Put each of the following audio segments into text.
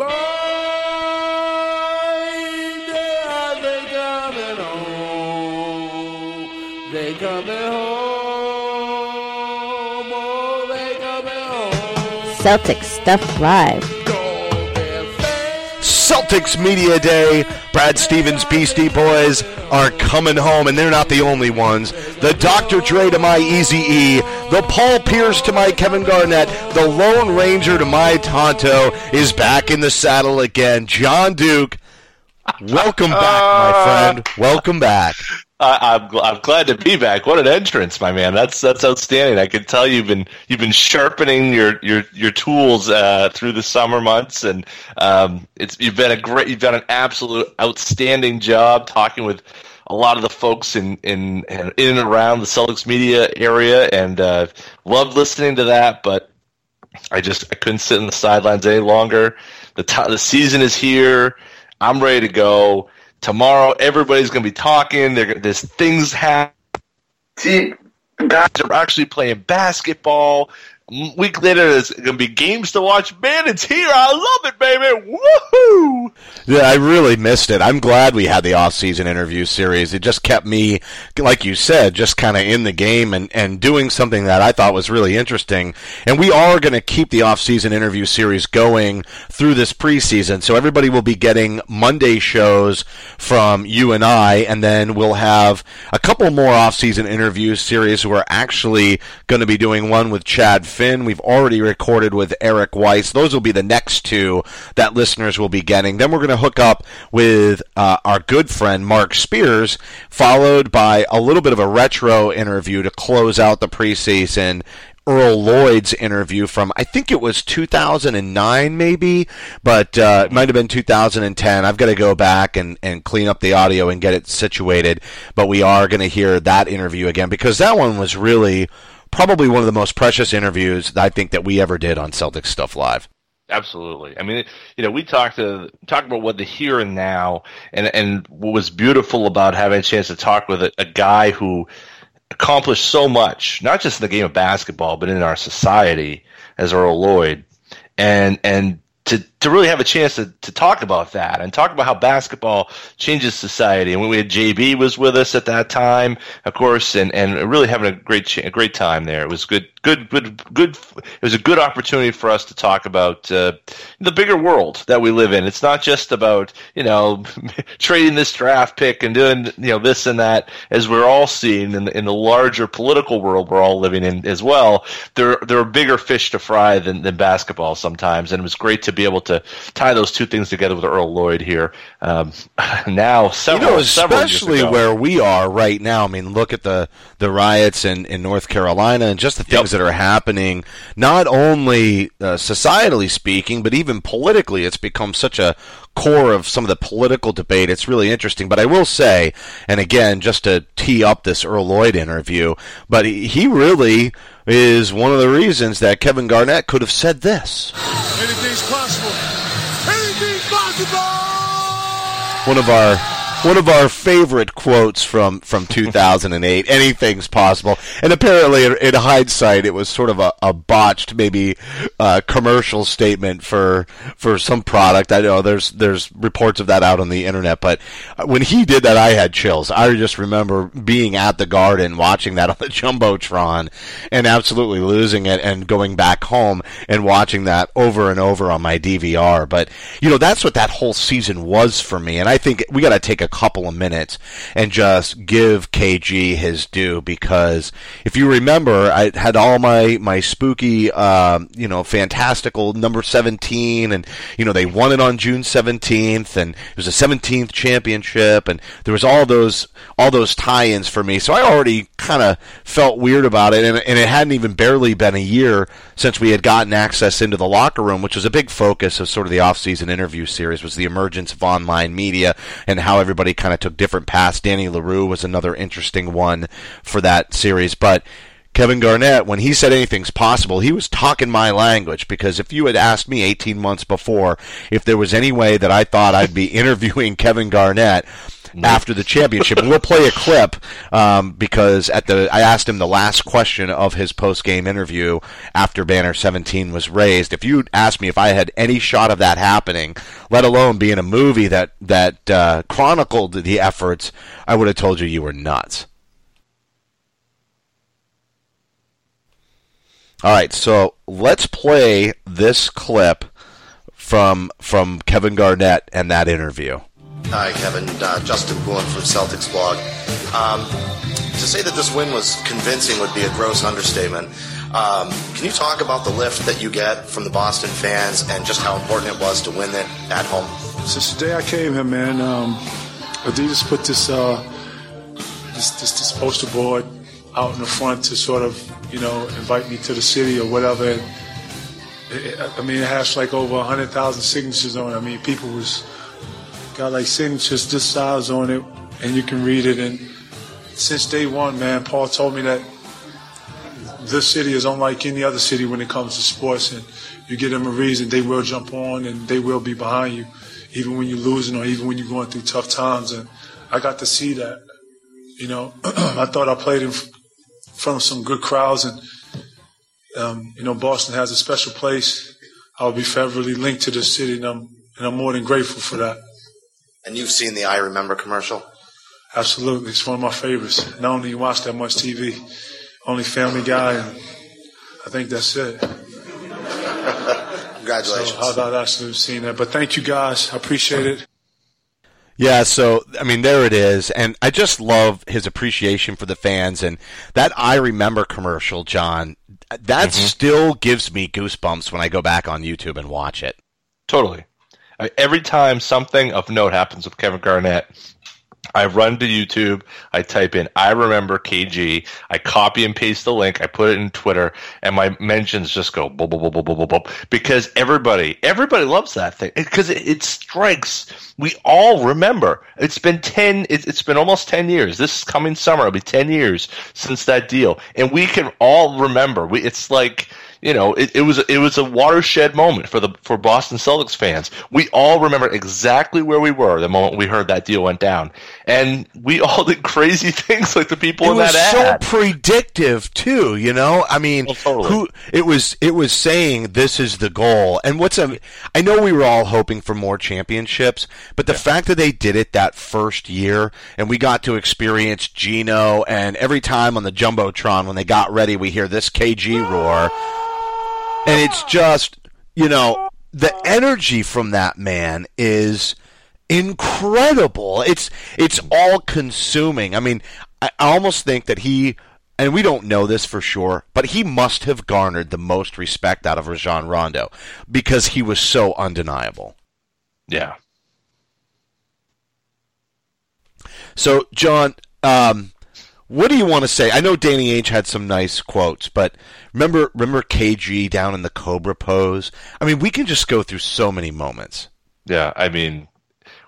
Oh. Celtic Stuff Live. Celtics Media Day. Brad Stevens, Beastie Boys are coming home, and they're not the only ones. The Dr. Dre to my Easy E, the Paul Pierce to my Kevin Garnett, the Lone Ranger to my Tonto is back in the saddle again. Jon Duke, welcome back, my uh, friend. Welcome back. I, I'm, gl- I'm glad to be back. What an entrance, my man! That's that's outstanding. I can tell you've been you've been sharpening your your your tools uh, through the summer months, and um, it's you've been a great you've done an absolute outstanding job talking with a lot of the folks in in in and around the Celtics media area, and uh, loved listening to that. But I just I couldn't sit in the sidelines any longer. The t- the season is here. I'm ready to go. Tomorrow, everybody's going to be talking. There, there's things happening. Guys are actually playing basketball. Week later, there's going to be games to watch. Man, it's here. I love it, baby. Woohoo! Yeah, I really missed it. I'm glad we had the off-season interview series. It just kept me, like you said, just kind of in the game and, and doing something that I thought was really interesting. And we are going to keep the off-season interview series going through this preseason. So everybody will be getting Monday shows from you and I, and then we'll have a couple more off-season interview series. We're actually going to be doing one with Chad Finn. We've already recorded with Eric Weiss. Those will be the next two that listeners will be getting. Then we're going to hook up with uh, our good friend Marc Spears, followed by a little bit of a retro interview to close out the preseason. Earl Lloyd's interview from I think it was 2009 maybe, but uh, it might have been 2010. I've got to go back and, and clean up the audio and get it situated. But we are going to hear that interview again because that one was really probably one of the most precious interviews I think that we ever did on Celtics Stuff Live. Absolutely. I mean, you know, we talked uh, to talk about what the here and now, and and what was beautiful about having a chance to talk with a, a guy who accomplished so much, not just in the game of basketball, but in our society, as Earl Lloyd, and and to to really have a chance to, to talk about that and talk about how basketball changes society. And when we had JB was with us at that time, of course, and, and really having a great a great time there. It was good, good, good, good. It was a good opportunity for us to talk about uh, the bigger world that we live in. It's not just about you know trading this draft pick and doing you know this and that, as we're all seeing in the, in the larger political world we're all living in as well. There there are bigger fish to fry than, than basketball sometimes, and it was great to be able to tie those two things together with Earl Lloyd here. Um, now, several, you know, especially where we are right now. I mean, look at the the riots in, in North Carolina and just the things Yep. that are happening. Not only uh, societally speaking, but even politically, it's become such a core of some of the political debate. It's really interesting. But I will say, and again, just to tee up this Earl Lloyd interview, but he really is one of the reasons that Kevin Garnett could have said this. Anything's possible. Anything's possible. one of our one of our favorite quotes from from 2008 anything's possible. And apparently in, in hindsight it was sort of a, a botched maybe uh, commercial statement for for some product. I know there's there's reports of that out on the internet but when he did that i had chills. I just remember being at the garden watching that on the jumbotron and absolutely losing it and going back home and watching that over and over on my dvr but you know that's what that whole season was for me and i think we got to take a couple of minutes and just give KG his due because if you remember, I had all my my spooky, um, you know, fantastical number seventeen, and you know they won it on June seventeenth, and it was a seventeenth championship, and there was all those all those tie-ins for me. So I already kind of felt weird about it, and, and it hadn't even barely been a year since we had gotten access into the locker room, which was a big focus of sort of the off-season interview series, was the emergence of online media and how everybody kind of took different paths. Danny LaRue was another interesting one for that series, but. Kevin Garnett, when he said anything's possible, he was talking my language because if you had asked me 18 months before if there was any way that I thought I'd be interviewing Kevin Garnett after the championship, and we'll play a clip um, because at the I asked him the last question of his post game interview after Banner 17 was raised. If you asked me if I had any shot of that happening, let alone being a movie that that uh, chronicled the efforts, I would have told you you were nuts. All right, so let's play this clip from from Kevin Garnett and that interview. Hi, Kevin. Uh, Justin Poulin from Celtics blog. Um, to say that this win was convincing would be a gross understatement. Um, can you talk about the lift that you get from the Boston fans and just how important it was to win it at home? Since the day I came here, man, um, Adidas put this, uh, this this this poster board out in the front to sort of you know invite me to the city or whatever. And it, I mean, it has like over hundred thousand signatures on it. I mean, people was got like signatures this size on it, and you can read it. And since day one, man, Paul told me that this city is unlike any other city when it comes to sports. And you give them a reason, they will jump on and they will be behind you, even when you're losing or even when you're going through tough times. And I got to see that. You know, I thought I played in front of some good crowds, and um, you know, Boston has a special place. I'll be forever linked to this city, and I'm and I'm more than grateful for that. And you've seen the I Remember commercial. Absolutely, it's one of my favorites. Not only you watch that much TV, only Family Guy, and I think that's it. Congratulations. So I've not actually seen that, but thank you guys. I appreciate it. Yeah, so I mean, there it is, and I just love his appreciation for the fans, and that I remember commercial, Jon. That mm-hmm. still gives me goosebumps when I go back on YouTube and watch it. Totally. Every time something of note happens with Kevin Garnett, I run to YouTube, I type in I remember KG, I copy and paste the link, I put it in Twitter, and my mentions just go because everybody, everybody loves that thing because it, it strikes. We all remember. It's been ten. It, it's been almost ten years. This coming summer, it'll be ten years since that deal, and we can all remember. We, it's like you know, it, it was it was a watershed moment for the for Boston Celtics fans. We all remember exactly where we were the moment we heard that deal went down, and we all did crazy things like the people it in was that so ad. predictive too you know i mean Oh, totally. who it was it was saying this is the goal and what's a i know we were all hoping for more championships but the fact that they did it that first year and we got to experience gino and every time on the jumbotron when they got ready we hear this kg roar and it's just you know the energy from that man is incredible. It's it's all consuming. I mean I, almost think that he and we don't know this for sure but he must have garnered the most respect out of Rajon Rondo because he was so undeniable. Yeah, so jon um what do you want to say? I know Danny Ainge had some nice quotes, but remember remember KG down in the Cobra pose? I mean, we can just go through so many moments. yeah. I mean,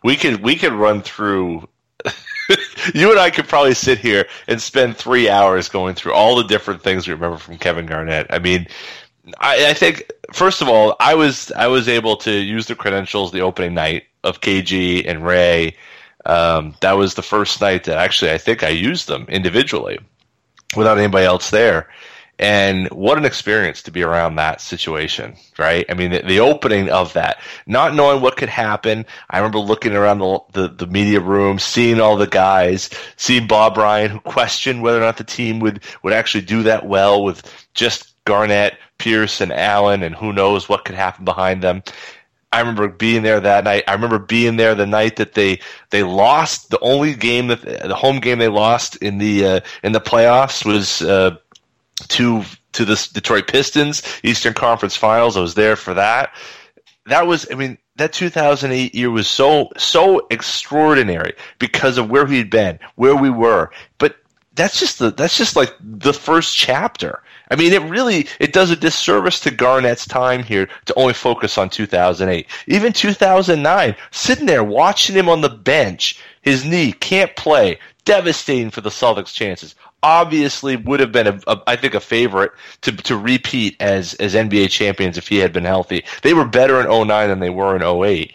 we could we could run through. you and I could probably sit here and spend three hours going through all the different things we remember from Kevin Garnett. I mean, I, I think first of all, I was I was able to use the credentials the opening night of KG and Ray. Um, that was the first night that actually I think I used them individually without anybody else there. And what an experience to be around that situation, right? I mean, the, the opening of that, not knowing what could happen. I remember looking around the, the, the media room, seeing all the guys, seeing Bob Ryan, who questioned whether or not the team would, would actually do that well with just Garnett, Pierce, and Allen, and who knows what could happen behind them. I remember being there that night. I remember being there the night that they they lost. The only game that the home game they lost in the uh, in the playoffs was uh, to to the Detroit Pistons Eastern Conference Finals. I was there for that. That was, I mean, that 2008 year was so so extraordinary because of where we'd been, where we were. But that's just the that's just like the first chapter. I mean, it really it does a disservice to Garnett's time here to only focus on 2008. Even 2009, sitting there watching him on the bench, his knee can't play, devastating for the Celtics' chances. Obviously, would have been a, a, I think a favorite to to repeat as as NBA champions if he had been healthy. They were better in 09 than they were in 08.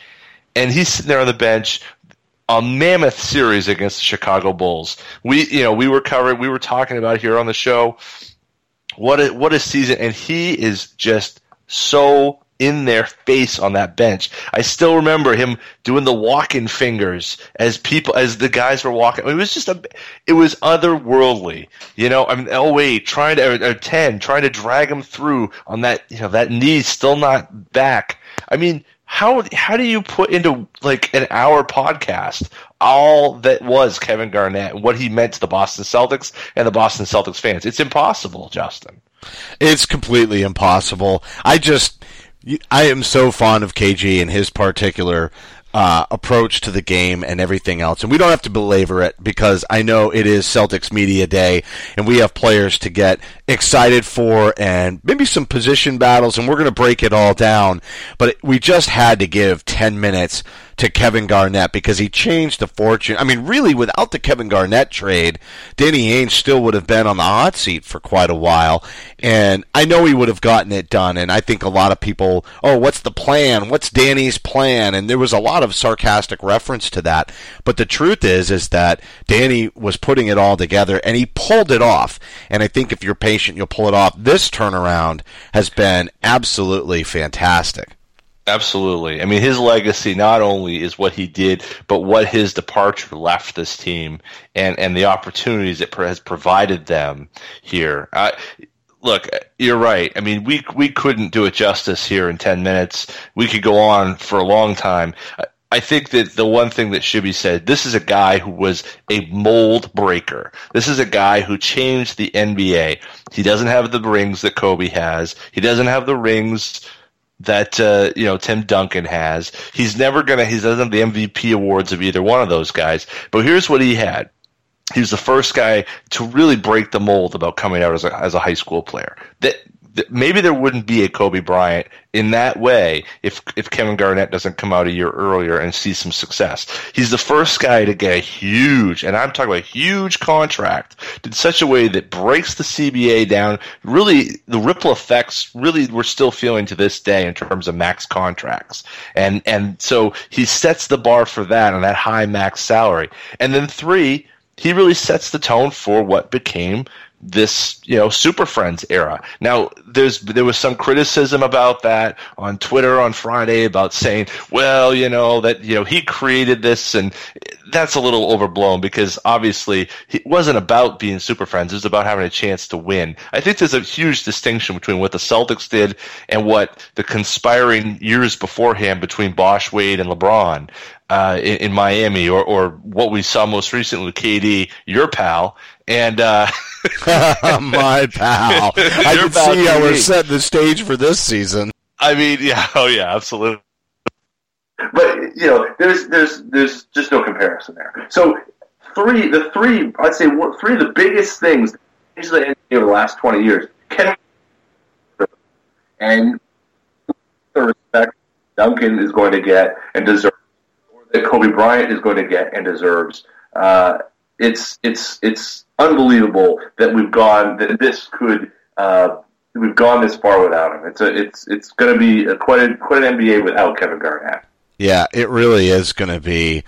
And he's sitting there on the bench a mammoth series against the Chicago Bulls. We, you know, we were covering, we were talking about here on the show. What a what a season! And he is just so in their face on that bench. I still remember him doing the walking fingers as people as the guys were walking. It was just a, it was otherworldly. You know, I mean, wait, trying to or, or ten, trying to drag him through on that, you know, that knee still not back. I mean, how how do you put into like an hour podcast all that was Kevin Garnett and what he meant to the Boston Celtics and the Boston Celtics fans? It's impossible, Justin. It's completely impossible. I just I am so fond of KG and his particular uh, approach to the game and everything else. And we don't have to belabor it because I know it is Celtics Media Day and we have players to get excited for and maybe some position battles and we're going to break it all down. But we just had to give 10 minutes to Kevin Garnett because he changed the fortune. I mean, really, without the Kevin Garnett trade, Danny Ainge still would have been on the hot seat for quite a while. And I know he would have gotten it done. And I think a lot of people, oh, what's the plan? What's Danny's plan? And there was a lot of sarcastic reference to that. But the truth is, is that Danny was putting it all together and he pulled it off. And I think if you're patient, you'll pull it off. This turnaround has been absolutely fantastic. Absolutely. I mean, his legacy not only is what he did, but what his departure left this team and, and the opportunities it has provided them here. Uh, look, you're right. I mean, we we couldn't do it justice here in 10 minutes. We could go on for a long time. I think that the one thing that should be said, this is a guy who was a mold breaker. This is a guy who changed the NBA. He doesn't have the rings that Kobe has. He doesn't have the rings that uh, you know Tim Duncan has. He's never gonna. He doesn't have the MVP awards of either one of those guys. But here's what he had. He was the first guy to really break the mold about coming out as a, as a high school player. That maybe there wouldn't be a Kobe Bryant in that way if if Kevin Garnett doesn't come out a year earlier and see some success. He's the first guy to get a huge, and I'm talking about a huge contract in such a way that breaks the CBA down. Really, the ripple effects really we're still feeling to this day in terms of max contracts, and and so he sets the bar for that on that high max salary, and then three. He really sets the tone for what became this you know super friends era. Now there's there was some criticism about that on twitter on friday about saying well you know that you know he created this and that's a little overblown because obviously it wasn't about being super friends. It was about having a chance to win. I think there's a huge distinction between what the celtics did and what the conspiring years beforehand between bosh wade and lebron uh, in, in, Miami, or, or what we saw most recently with KD, your pal, and uh, my pal. I can see how we're setting the stage for this season. I mean, yeah, oh yeah, absolutely. But you know, there's there's there's just no comparison there. So three, the three, I'd say three of the biggest things usually in the last twenty years. Can and the respect Duncan is going to get and deserves, or that Kobe Bryant is going to get and deserves. Uh, it's it's it's unbelievable that we've gone that this could uh, we've gone this far without him. It's a it's it's going to be a, quite a, quite an NBA without Kevin Garnett. Yeah, it really is going to be.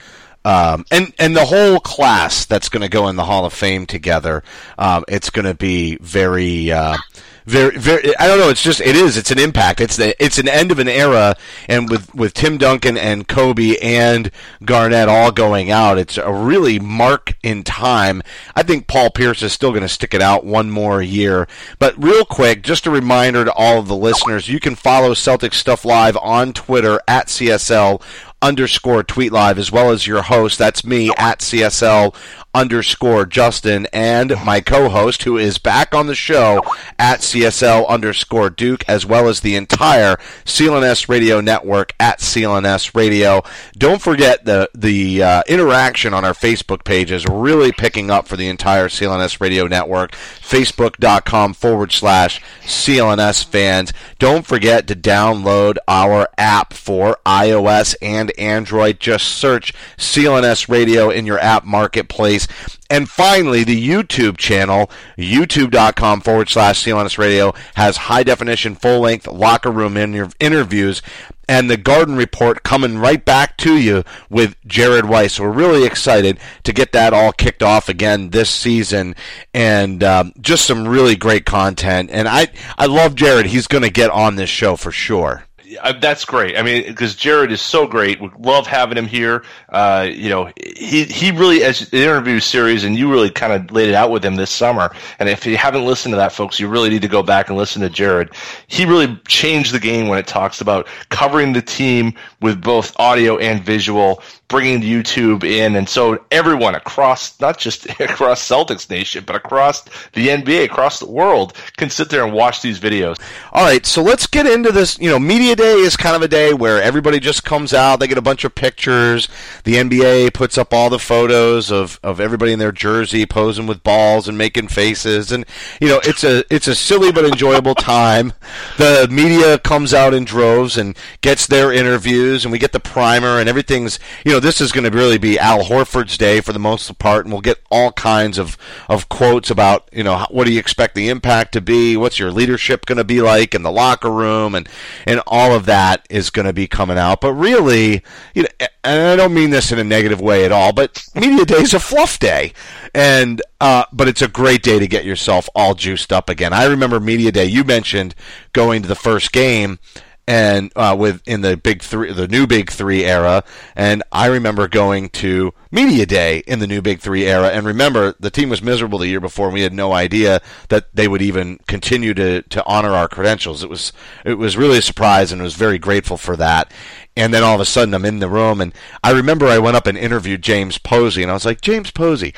Um, and and the whole class that's going to go in the Hall of Fame together, um, it's going to be very uh, very, very. I don't know. It's just it is. It's an impact. It's the it's an end of an era, and with with Tim Duncan and Kobe and Garnett all going out, it's a really mark in time. I think Paul Pierce is still going to stick it out one more year. But real quick, just a reminder to all of the listeners: you can follow Celtic Stuff Live on Twitter at CSL underscore tweet live as well as your host that's me at csl underscore justin and my co-host who is back on the show at csl underscore duke as well as the entire clns radio network at clns radio don't forget the the uh, interaction on our facebook page is really picking up for the entire clns radio network facebook.com forward slash clns fans don't forget to download our app for ios and Android. Just search CLNS Radio in your app marketplace. And finally, the YouTube channel, youtube.com forward slash CLNS Radio, has high definition, full length locker room inter- interviews and the Garden Report coming right back to you with Jared Weiss. We're really excited to get that all kicked off again this season, and um, just some really great content. And I, I love Jared. He's going to get on this show for sure. Uh, that's great. I mean, because Jared is so great. We love having him here. Uh, you know, he he really as the interview series, and you really kind of laid it out with him this summer. And if you haven't listened to that, folks, you really need to go back and listen to Jared. He really changed the game when it talks about covering the team with both audio and visual, bringing YouTube in, and so everyone across, not just across Celtics Nation, but across the NBA, across the world, can sit there and watch these videos. All right, so let's get into this. You know, media day is kind of a day where everybody just comes out. They get a bunch of pictures. The NBA puts up all the photos of, of everybody in their jersey posing with balls and making faces, and you know, it's a it's a silly but enjoyable time. The media comes out in droves and gets their interviews, and we get the primer, and everything's you know, this is going to really be Al Horford's day for the most part, and we'll get all kinds of of quotes about you know what do you expect the impact to be, what's your leadership going to be like in the locker room, and and all of that is going to be coming out. But really, you know, and I don't mean this in a negative way at all, but media day is a fluff day, and uh, but it's a great day to get yourself all juiced up again. I remember media day. You mentioned going to the first game and uh, with in the big three, the new big three era, and I remember going to media day in the new big three era, and remember the team was miserable the year before, and we had no idea that they would even continue to to honor our credentials. It was it was really a surprise, and I was very grateful for that. And then all of a sudden, I'm in the room, and I remember I went up and interviewed James Posey, and I was like, James Posey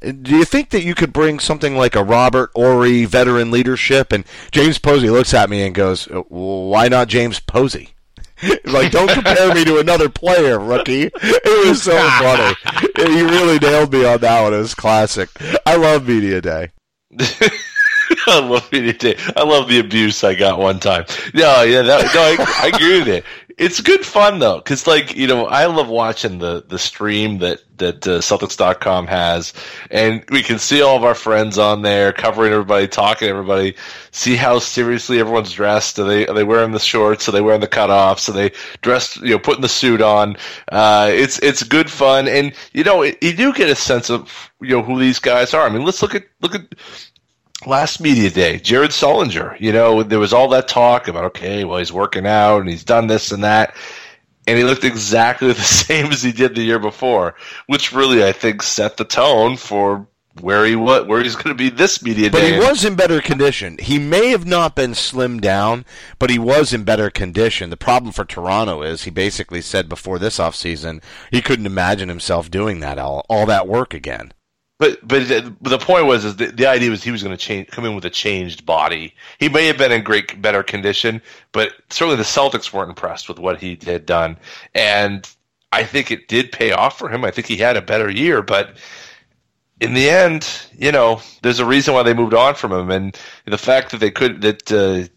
do you think that you could bring something like a Robert Horry veteran leadership? And James Posey looks at me and goes, uh, "Why not James Posey?" like, don't compare me to another player, rookie. It was so funny. He really nailed me on that one. It was classic. I love media day. I love media day. I love the abuse I got one time. No, yeah, that, no, I, I agree with it. It's good fun though, because like you know, I love watching the the stream that that uh, Celtics.com has, and we can see all of our friends on there covering everybody, talking to everybody, see how seriously everyone's dressed. Are they are they wearing the shorts? Are they wearing the cutoffs? Are they dressed? You know, putting the suit on. Uh, it's it's good fun, and you know, it, you do get a sense of you know who these guys are. I mean, let's look at look at last media day, Jared Sullinger, you know, there was all that talk about, okay, well, he's working out and he's done this and that. And he looked exactly the same as he did the year before, which really, I think, set the tone for where he what where he's going to be this media But day. But he was in better condition. He may have not been slimmed down, but he was in better condition. The problem for Toronto is he basically said before this offseason he couldn't imagine himself doing that all, all that work again. But but the, point was is the, the idea was he was going to change come in with a changed body. He may have been in great better condition, but certainly the Celtics weren't impressed with what he had done, and I think it did pay off for him. I think he had a better year, but in the end, you know, there's a reason why they moved on from him, and the fact that they could that. Uh,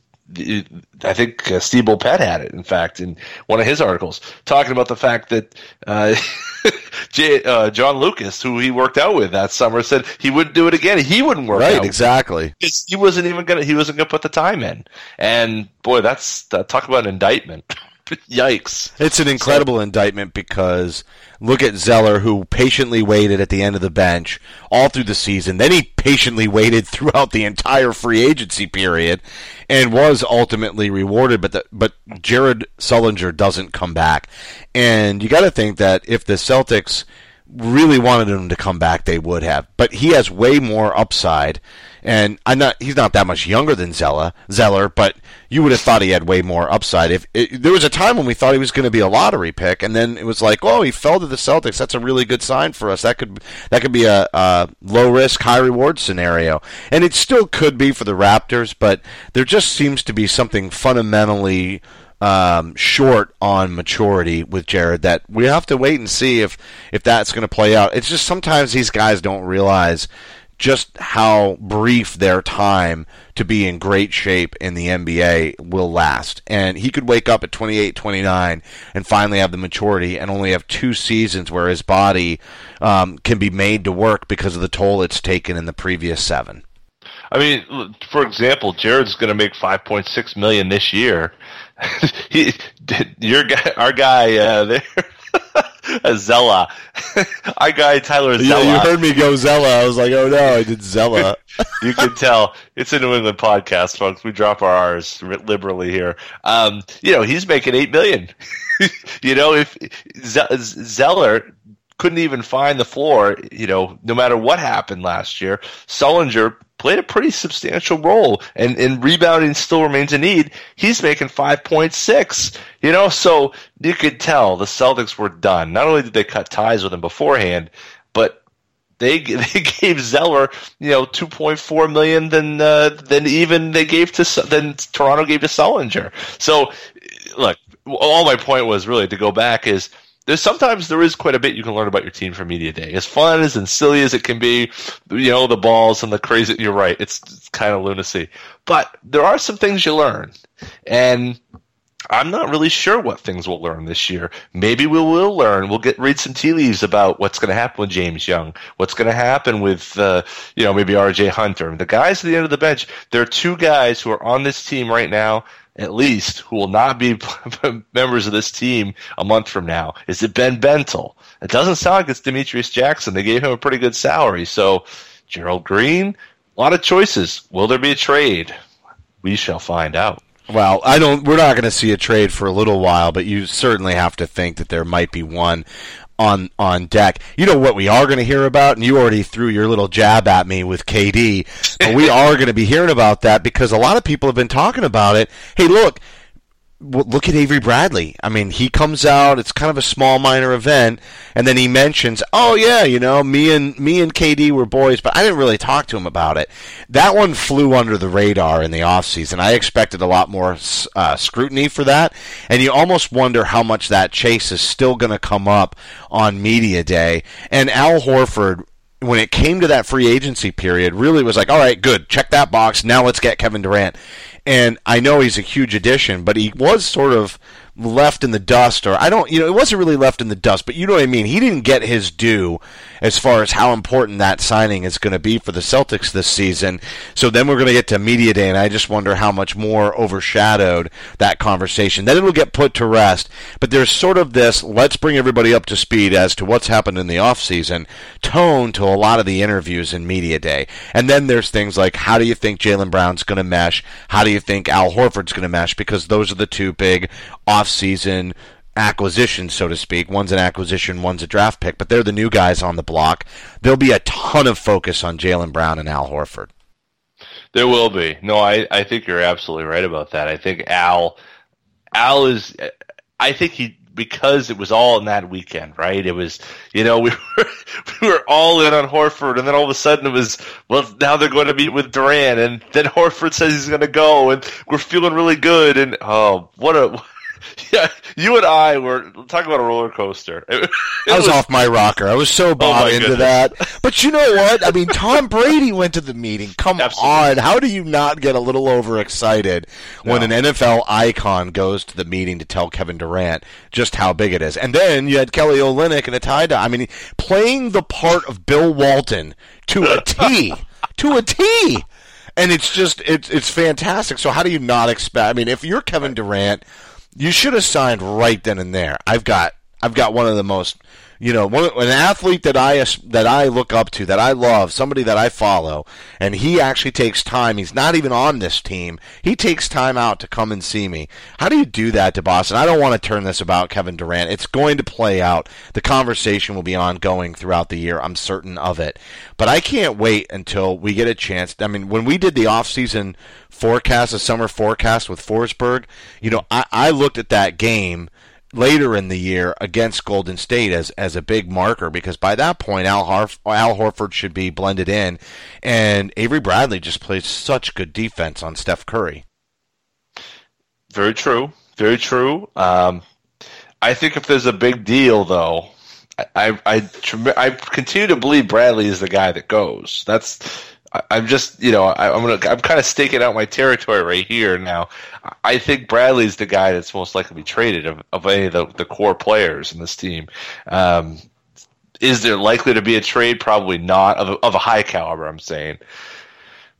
I think uh, Steve Bulpett had it, in fact, in one of his articles, talking about the fact that uh, J, uh, John Lucas, who he worked out with that summer, said he wouldn't do it again. He wouldn't work out. Right, out. exactly. He wasn't even gonna. He wasn't gonna put the time in. And boy, that's that, talk about an indictment. Yikes! It's an incredible indictment because look at Zeller, who patiently waited at the end of the bench all through the season. Then he patiently waited throughout the entire free agency period and was ultimately rewarded. But the, but Jared Sullinger doesn't come back, and you got to think that if the Celtics really wanted him to come back, they would have. But he has way more upside, and I'm not. He's not that much younger than Zella Zeller, but you would have thought he had way more upside. If it, there was a time when we thought he was going to be a lottery pick, and then it was like, oh, he fell to the Celtics. That's a really good sign for us. That could that could be a, a low risk, high reward scenario, and it still could be for the Raptors. But there just seems to be something fundamentally um, short on maturity with Jared that we have to wait and see if if that's going to play out. It's just sometimes these guys don't realize just how brief their time to be in great shape in the NBA will last. And he could wake up at 28, 29 and finally have the maturity and only have two seasons where his body um, can be made to work because of the toll it's taken in the previous seven. I mean, for example, Jared's going to make 5.6 million this year. he, your guy, our guy uh, there, Zella, our guy Tyler Zella. Yeah, you heard me go Zella. I was like, oh no, I did Zella. you can tell it's a New England podcast, folks. We drop our R's liberally here. Um, you know, he's making eight million. you know, if Zeller couldn't even find the floor, you know, no matter what happened last year, Sullinger played a pretty substantial role and, and rebounding still remains a need. He's making 5.6, you know, so you could tell the Celtics were done. Not only did they cut ties with him beforehand, but they they gave Zeller, you know, 2.4 million than uh, than even they gave to than Toronto gave to Sullinger. So look, all my point was really to go back is there's sometimes there is quite a bit you can learn about your team from media day. As fun as and silly as it can be, you know, the balls and the crazy. You're right. It's, it's kind of lunacy, but there are some things you learn, and I'm not really sure what things we'll learn this year. Maybe we will learn. We'll get read some tea leaves about what's going to happen with James Young. What's going to happen with uh, you know maybe R.J. Hunter. The guys at the end of the bench. There are two guys who are on this team right now at least, who will not be members of this team a month from now? Is it Ben Bentil? It doesn't sound like it's Demetrius Jackson. They gave him a pretty good salary. So, Gerald Green, a lot of choices. Will there be a trade? We shall find out. Well, I don't. We're not going to see a trade for a little while, but you certainly have to think that there might be one on on deck. You know what we are going to hear about, and you already threw your little jab at me with KD. But we are going to be hearing about that because a lot of people have been talking about it. Hey, look, look at Avery Bradley. I mean, he comes out. It's kind of a small minor event, and then he mentions, "Oh yeah, you know, me and me and KD were boys," but I didn't really talk to him about it. That one flew under the radar in the offseason. I expected a lot more uh, scrutiny for that, and you almost wonder how much that chase is still going to come up on media day. And Al Horford when it came to that free agency period, really was like, all right, good, check that box. Now let's get Kevin Durant. And I know he's a huge addition, but he was sort of left in the dust, or I don't, you know, it wasn't really left in the dust, but you know what I mean. He didn't get his due as far as how important that signing is going to be for the Celtics this season. So then we're going to get to media day, and I just wonder how much more overshadowed that conversation. Then it'll get put to rest. But there's sort of this let's bring everybody up to speed as to what's happened in the offseason tone to a lot of the interviews in media day. And then there's things like how do you think Jaylen Brown's going to mesh? How do you think Al Horford's going to mesh? Because those are the two big off-season acquisitions, so to speak. One's an acquisition, one's a draft pick, but they're the new guys on the block. There'll be a ton of focus on Jaylen Brown and Al Horford. There will be. No, I, I think you're absolutely right about that. I think Al Al is I think he because it was all in that weekend, right? It was, you know, we were we were all in on Horford, and then all of a sudden it was, well, now they're going to meet with Durant, and then Horford says he's going to go, and we're feeling really good, and oh, what a yeah, you and I were talking about a roller coaster. It, it I was, was, off my rocker. I was so oh bought oh into goodness. that. But you know what? I mean, Tom Brady went to the meeting. Come Absolutely. on. How do you not get a little overexcited no. when an NFL icon goes to the meeting to tell Kevin Durant just how big it is? And then you had Kelly Olynyk in a tie dye. I mean, playing the part of Bill Walton to a T. to a T. And it's just it's it's fantastic. So how do you not expect? I mean, if you're Kevin Durant, you should have signed right then and there. I've got I've got one of the most you know, one, an athlete that I that I look up to, that I love, somebody that I follow, and he actually takes time. He's not even on this team. He takes time out to come and see me. How do you do that to Boston? I don't want to turn this about Kevin Durant. It's going to play out. The conversation will be ongoing throughout the year. I'm certain of it. But I can't wait until we get a chance. I mean, when we did the off-season forecast, the summer forecast with Forsberg, you know, I, I looked at that game later in the year against Golden State as as a big marker because by that point Al, Harf- Al Horford should be blended in, and Avery Bradley just plays such good defense on Steph Curry. Very true. Very true. Um, I think if there's a big deal, though, I, I I I continue to believe Bradley is the guy that goes. That's I'm just, you know, I, am gonna, I'm kind of staking out my territory right here now. I think Bradley's the guy that's most likely to be traded of, of any of the, the core players in this team. Um, is there likely to be a trade? Probably not of a, of a high caliber. I'm saying,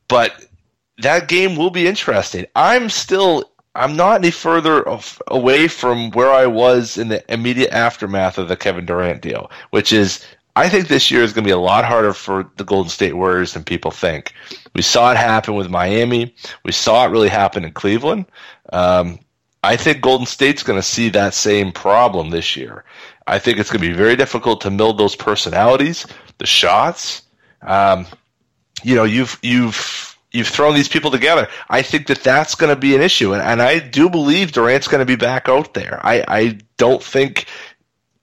but that game will be interesting. I'm still, I'm not any further of, away from where I was in the immediate aftermath of the Kevin Durant deal, which is I think this year is going to be a lot harder for the Golden State Warriors than people think. We saw it happen with Miami. We saw it really happen in Cleveland. Um, I think Golden State's going to see that same problem this year. I think it's going to be very difficult to build those personalities, the shots. Um, you know, you've you've you've thrown these people together. I think that that's going to be an issue, and, and I do believe Durant's going to be back out there. I, I don't think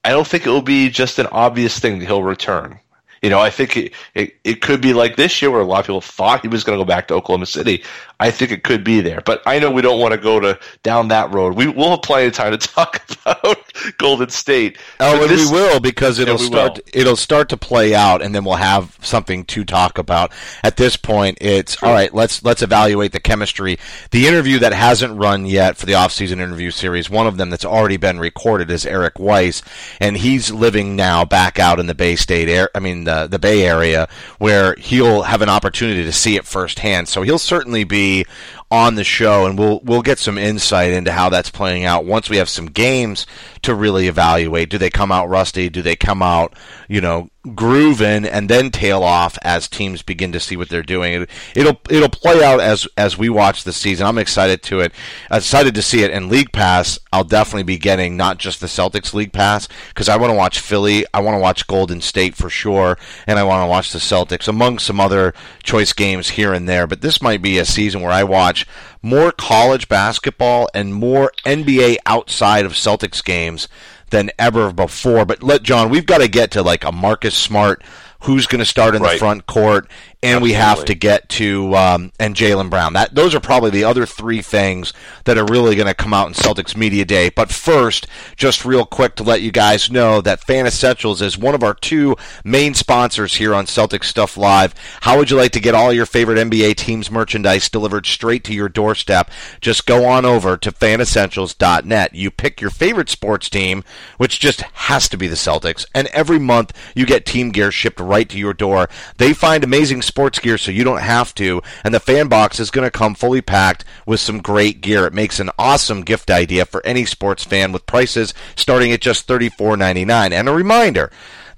I don't think it will be just an obvious thing that he'll return. You know, I think it, it, it could be like this year where a lot of people thought he was going to go back to Oklahoma City. I think it could be there, but I know we don't want to go to down that road. We will have plenty of time to talk about Golden State. Oh, and this, we will because it'll yeah, start. Will. It'll start to play out, and then we'll have something to talk about. At this point, it's True. all right. Let's let's evaluate the chemistry. The interview that hasn't run yet for the off-season interview series, one of them that's already been recorded is Eric Weiss, and he's living now back out in the Bay State air. I mean the the Bay Area, where he'll have an opportunity to see it firsthand. So he'll certainly be on the show, and we'll we'll get some insight into how that's playing out once we have some games to really evaluate. Do they come out rusty? Do they come out, you know, grooving and then tail off as teams begin to see what they're doing. It, will it'll play out as as we watch the season. I'm excited to it. Excited to see it in League Pass. I'll definitely be getting not just the Celtics League Pass because I want to watch Philly. I want to watch Golden State for sure, and I want to watch the Celtics among some other choice games here and there. But this might be a season where I watch more college basketball and more NBA outside of Celtics games than ever before. But let Jon, we've got to get to like a Marcus Smart who's going to start in right. the front court, and Absolutely. we have to get to um, and Jaylen Brown. That those are probably the other three things that are really going to come out in Celtics media day. But first, just real quick to let you guys know that Fan Essentials is one of our two main sponsors here on Celtics Stuff Live. How would you like to get all your favorite NBA teams merchandise delivered straight to your doorstep? Just go on over to fanessentials.net. You pick your favorite sports team, which just has to be the Celtics, and every month you get team gear shipped right to your door. They find amazing sports gear so you don't have to, and the fan box is going to come fully packed with some great gear. It makes an awesome gift idea for any sports fan with prices starting at just $34.99. And a reminder,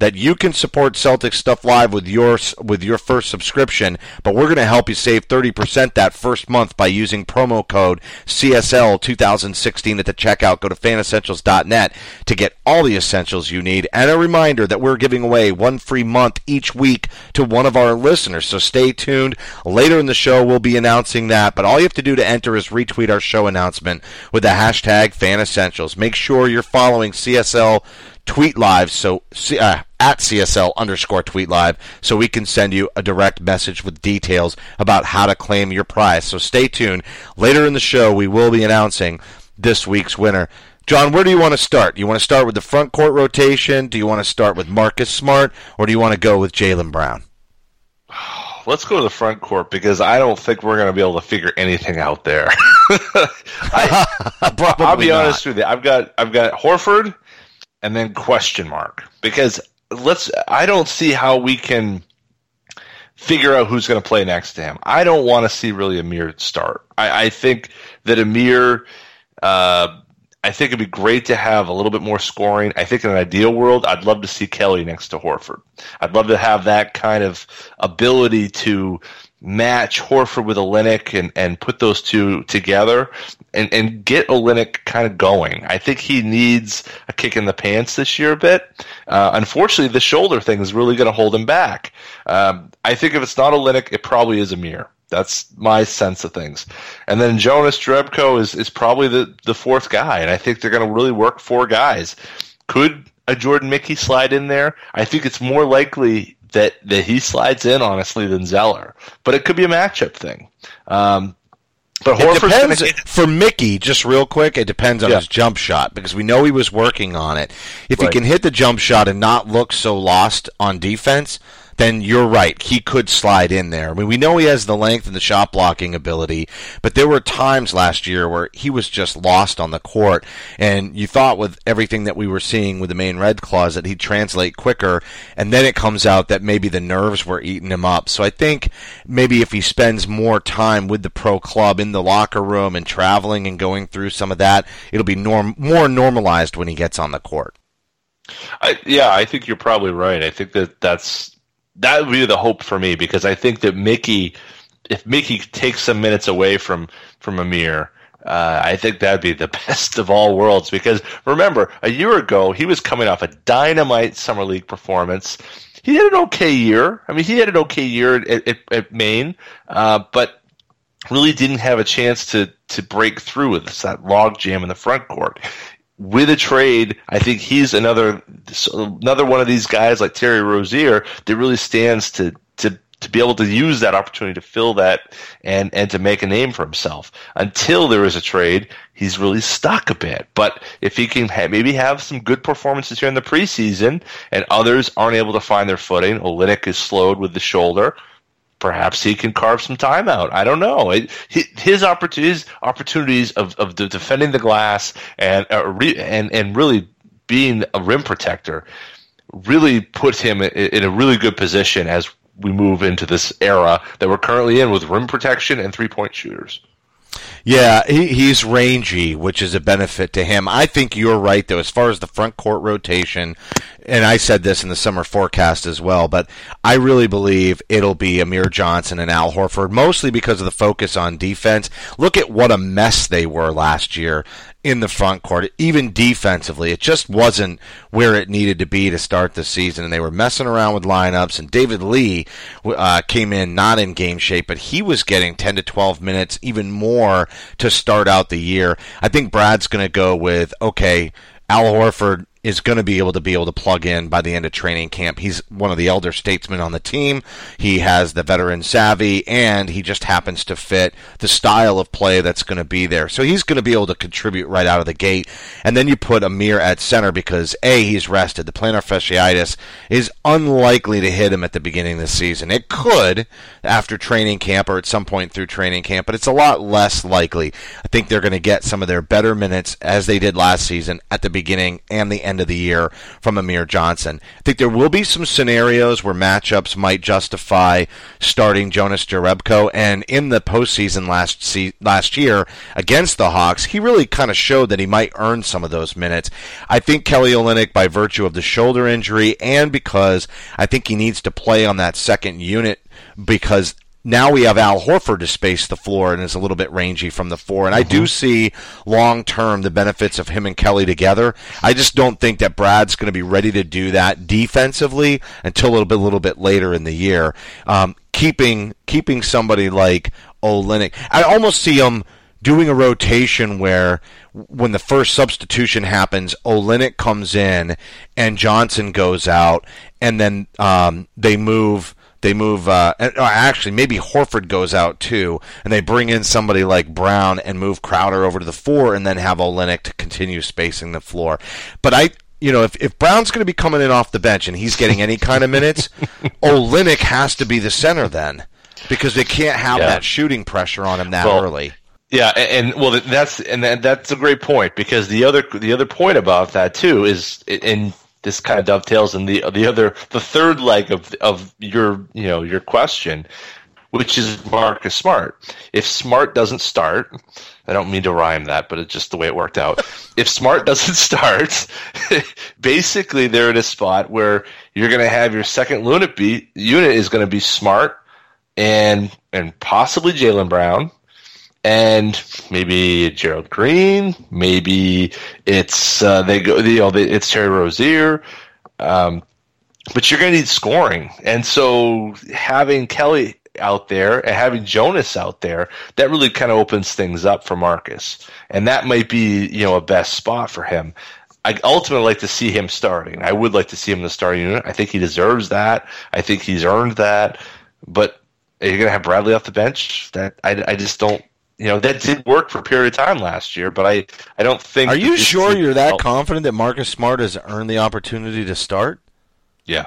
that you can support Celtics Stuff Live with your with your first subscription, but we're going to help you save 30% that first month by using promo code CSL 2016 at the checkout. Go to fanessentials.net to get all the essentials you need. And a reminder that we're giving away one free month each week to one of our listeners. So stay tuned. Later in the show, we'll be announcing that. But all you have to do to enter is retweet our show announcement with the hashtag FanEssentials. Make sure you're following CSL tweet live so uh, at CSL underscore tweet live so we can send you a direct message with details about how to claim your prize. So stay tuned. Later in the show, we will be announcing this week's winner. Jon, where do you want to start? Do you want to start with the front court rotation? Do you want to start with Marcus Smart? Or do you want to go with Jaylen Brown? Let's go to the front court because I don't think we're going to be able to figure anything out there. I, will be not. honest with you. I've got I've got Horford, and then question mark because let's I don't see how we can figure out who's going to play next to him. I don't want to see really Amir start. I, I think that Amir, uh, I think it'd be great to have a little bit more scoring. I think in an ideal world, I'd love to see Kelly next to Horford. I'd love to have that kind of ability to match Horford with Olynyk and, and put those two together and, and get Olynyk kind of going. I think he needs a kick in the pants this year a bit. Uh, unfortunately, the shoulder thing is really going to hold him back. Um, I think if it's not Olynyk, it probably is Amir. That's my sense of things. And then Jonas Jerebko is, is probably the, the fourth guy, and I think they're going to really work four guys. Could a Jordan Mickey slide in there? I think it's more likely that that he slides in honestly than Zeller, but it could be a matchup thing. Um, but It Horford's gonna depends for Mickey. Just real quick, it depends on Yeah. his jump shot because we know he was working on it. If Right. he can hit the jump shot and not look so lost on defense, then you're right. He could slide in there. I mean, we know he has the length and the shot blocking ability, but there were times last year where he was just lost on the court, and you thought with everything that we were seeing with the Maine Red Claws that he'd translate quicker, and then it comes out that maybe the nerves were eating him up. So I think maybe if he spends more time with the pro club in the locker room and traveling and going through some of that, it'll be norm- more normalized when he gets on the court. I, yeah, I think you're probably right. I think that that's that would be the hope for me because I think that Mickey, if Mickey takes some minutes away from from Amir. Uh, I think that'd be the best of all worlds because remember, a year ago he was coming off a dynamite summer league performance. He had an okay year. I mean, he had an okay year at, at, at Maine, uh, but really didn't have a chance to to break through with this, that log jam in the front court. With a trade, I think he's another another one of these guys like Terry Rozier that really stands to to to be able to use that opportunity to fill that and and to make a name for himself. Until there is a trade, he's really stuck a bit. But if he can ha- maybe have some good performances here in the preseason, and others aren't able to find their footing, Olynyk is slowed with the shoulder perhaps he can carve some time out. I don't know. It, his opportunities, opportunities of, of defending the glass and uh, re, and and really being a rim protector really put him in, in a really good position as we move into this era that we're currently in with rim protection and three point shooters. Yeah, he, he's rangy, which is a benefit to him. I think you're right, though, as far as the front court rotation, and I said this in the summer forecast as well, but I really believe it'll be Amir Johnson and Al Horford, mostly because of the focus on defense. Look at what a mess they were last year in the front court, even defensively. It just wasn't where it needed to be to start the season, and they were messing around with lineups. And David Lee uh, came in not in game shape, but he was getting 10 to 12 minutes, even more, to start out the year. I think Brad's going to go with okay, Al Horford is going to be able to be able to plug in by the end of training camp. He's one of the elder statesmen on the team. He has the veteran savvy, and he just happens to fit the style of play that's going to be there. So he's going to be able to contribute right out of the gate. And then you put Amir at center because a he's rested. The plantar fasciitis is unlikely to hit him at the beginning of the season. It could after training camp or at some point through training camp, but it's a lot less likely. I think they're going to get some of their better minutes as they did last season at the beginning and the end of the year from Amir Johnson. I think there will be some scenarios where matchups might justify starting Jonas Jerebko, and in the postseason last se- last year against the Hawks, he really kind of showed that he might earn some of those minutes. I think Kelly Olynyk, by virtue of the shoulder injury and because I think he needs to play on that second unit because now we have Al Horford to space the floor and is a little bit rangy from the four. And I do see long term the benefits of him and Kelly together. I just don't think that Brad's going to be ready to do that defensively until a little bit, little bit later in the year. Um, keeping keeping somebody like Olynyk, I almost see him doing a rotation where when the first substitution happens, Olynyk comes in and Johnson goes out, and then um, they move. They move. Uh, and- or actually, maybe Horford goes out too, and they bring in somebody like Brown and move Crowder over to the four, and then have Olynyk to continue spacing the floor. But I, you know, if, if Brown's going to be coming in off the bench and he's getting any kind of minutes, Olynyk has to be the center then, because they can't have Yeah. that shooting pressure on him that Well, early. Yeah, and, and well, that's and that's a great point because the other the other point about that too is, and this kind of dovetails in the the other the third leg of of your you know your question. which is Marcus Smart. If Smart doesn't start, I don't mean to rhyme that, but it's just the way it worked out. if Smart doesn't start, basically they're in a spot where you're going to have your second unit be unit is going to be Smart and and possibly Jaylen Brown and maybe Gerald Green, maybe it's uh, they go you know it's Terry Rozier. Um, but you're going to need scoring, and so having Kelly out there and having Jonas out there, that really kind of opens things up for Marcus, and that might be you know a best spot for him. I ultimately like to see him starting. I would like to see him in the starting unit. I think he deserves that. I think he's earned that. But are you going to have Bradley off the bench? That I, I just don't. You know that did work for a period of time last year, but I, I don't think. Are you sure you're that confident that Marcus Smart has earned the opportunity to start? Yeah,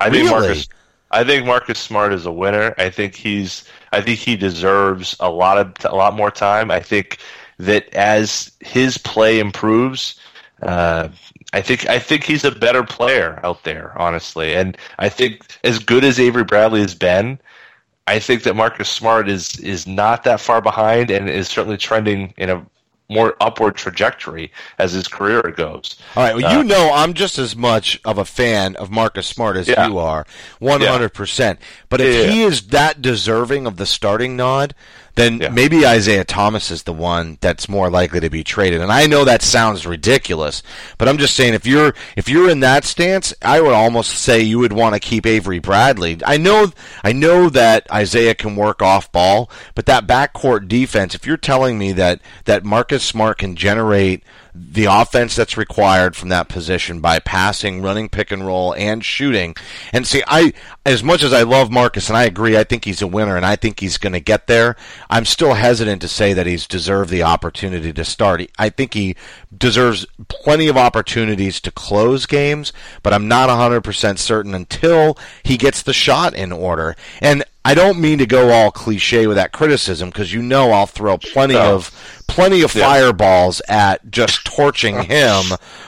I think Marcus. I think Marcus Smart is a winner. I think he's. I think he deserves a lot of a lot more time. I think that as his play improves, uh, I think I think he's a better player out there, honestly. And I think as good as Avery Bradley has been, I think that Marcus Smart is is not that far behind and is certainly trending in a more upward trajectory as his career goes. All right. Well, Uh, you know, I'm just as much of a fan of Marcus Smart as Yeah. you are, 100. percent But if Yeah, yeah. he is that deserving of the starting nod, then Yeah. maybe Isaiah Thomas is the one that's more likely to be traded. And I know that sounds ridiculous, but I'm just saying if you're if you're in that stance, I would almost say you would want to keep Avery Bradley. I know I know that Isaiah can work off ball, but that backcourt defense, if you're telling me that that Marcus Smart can generate the offense that's required from that position by passing, running pick and roll, and shooting. And see, I as much as I love Marcus, and I agree, I think he's a winner, and I think he's going to get there. I'm still hesitant to say that he's deserved the opportunity to start. I think he deserves plenty of opportunities to close games, but I'm not 100% certain until he gets the shot in order. And I don't mean to go all cliche with that criticism because you know I'll throw plenty No. of plenty of Yeah. fireballs at just torching him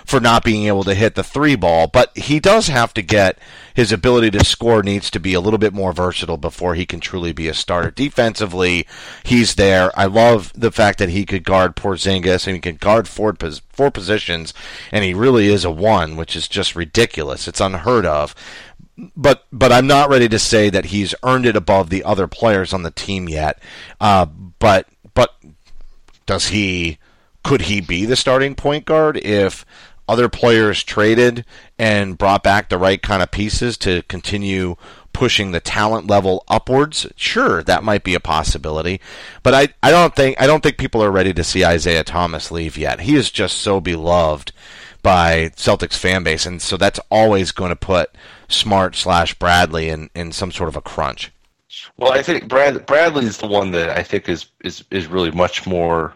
for not being able to hit the three ball. But he does have to get his ability to score needs to be a little bit more versatile before he can truly be a starter. Defensively, he's there. I love the fact that he could guard Porzingis and he can guard four, four positions, and he really is a one, which is just ridiculous. It's unheard of but but I'm not ready to say that he's earned it above the other players on the team yet. Uh, but but does he? Could he be the starting point guard if other players traded and brought back the right kind of pieces to continue pushing the talent level upwards? Sure, that might be a possibility. But I, I don't think I don't think people are ready to see Isaiah Thomas leave yet. He is just so beloved by Celtics fan base, and so that's always going to put Smart slash Bradley in, in some sort of a crunch. Well, I think Brad Bradley is the one that I think is is is really much more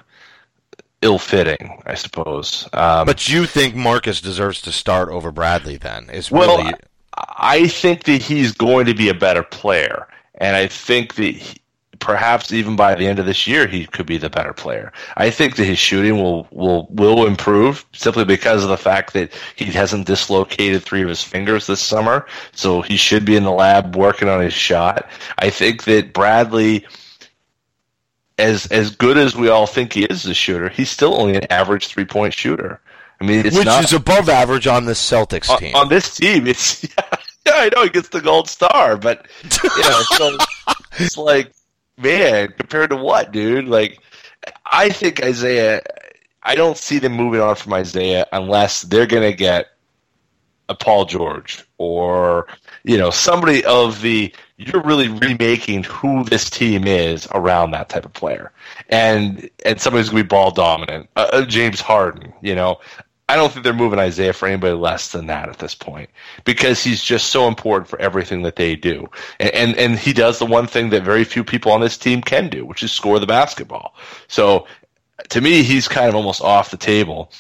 ill-fitting, I suppose. Um, But you think Marcus deserves to start over Bradley? Then is well, really I think that he's going to be a better player, and I think that he, perhaps even by the end of this year he could be the better player. I think that his shooting will will will improve simply because of the fact that he hasn't dislocated three of his fingers this summer, so he should be in the lab working on his shot. I think that Bradley as as good as we all think he is as a shooter, he's still only an average three point shooter. I mean, it's which not is above average on this Celtics on, team. on this team. It's yeah, I know he gets the gold star, but you know, so it's like, man, compared to what, dude? Like, I think Isaiah. I don't see them moving on from Isaiah unless they're going to get a Paul George or you know somebody of the you're really remaking who this team is around that type of player and and somebody's gonna be ball dominant uh, uh, James Harden you know I don't think they're moving Isaiah for anybody less than that at this point because he's just so important for everything that they do and and, and he does the one thing that very few people on this team can do which is score the basketball so to me he's kind of almost off the table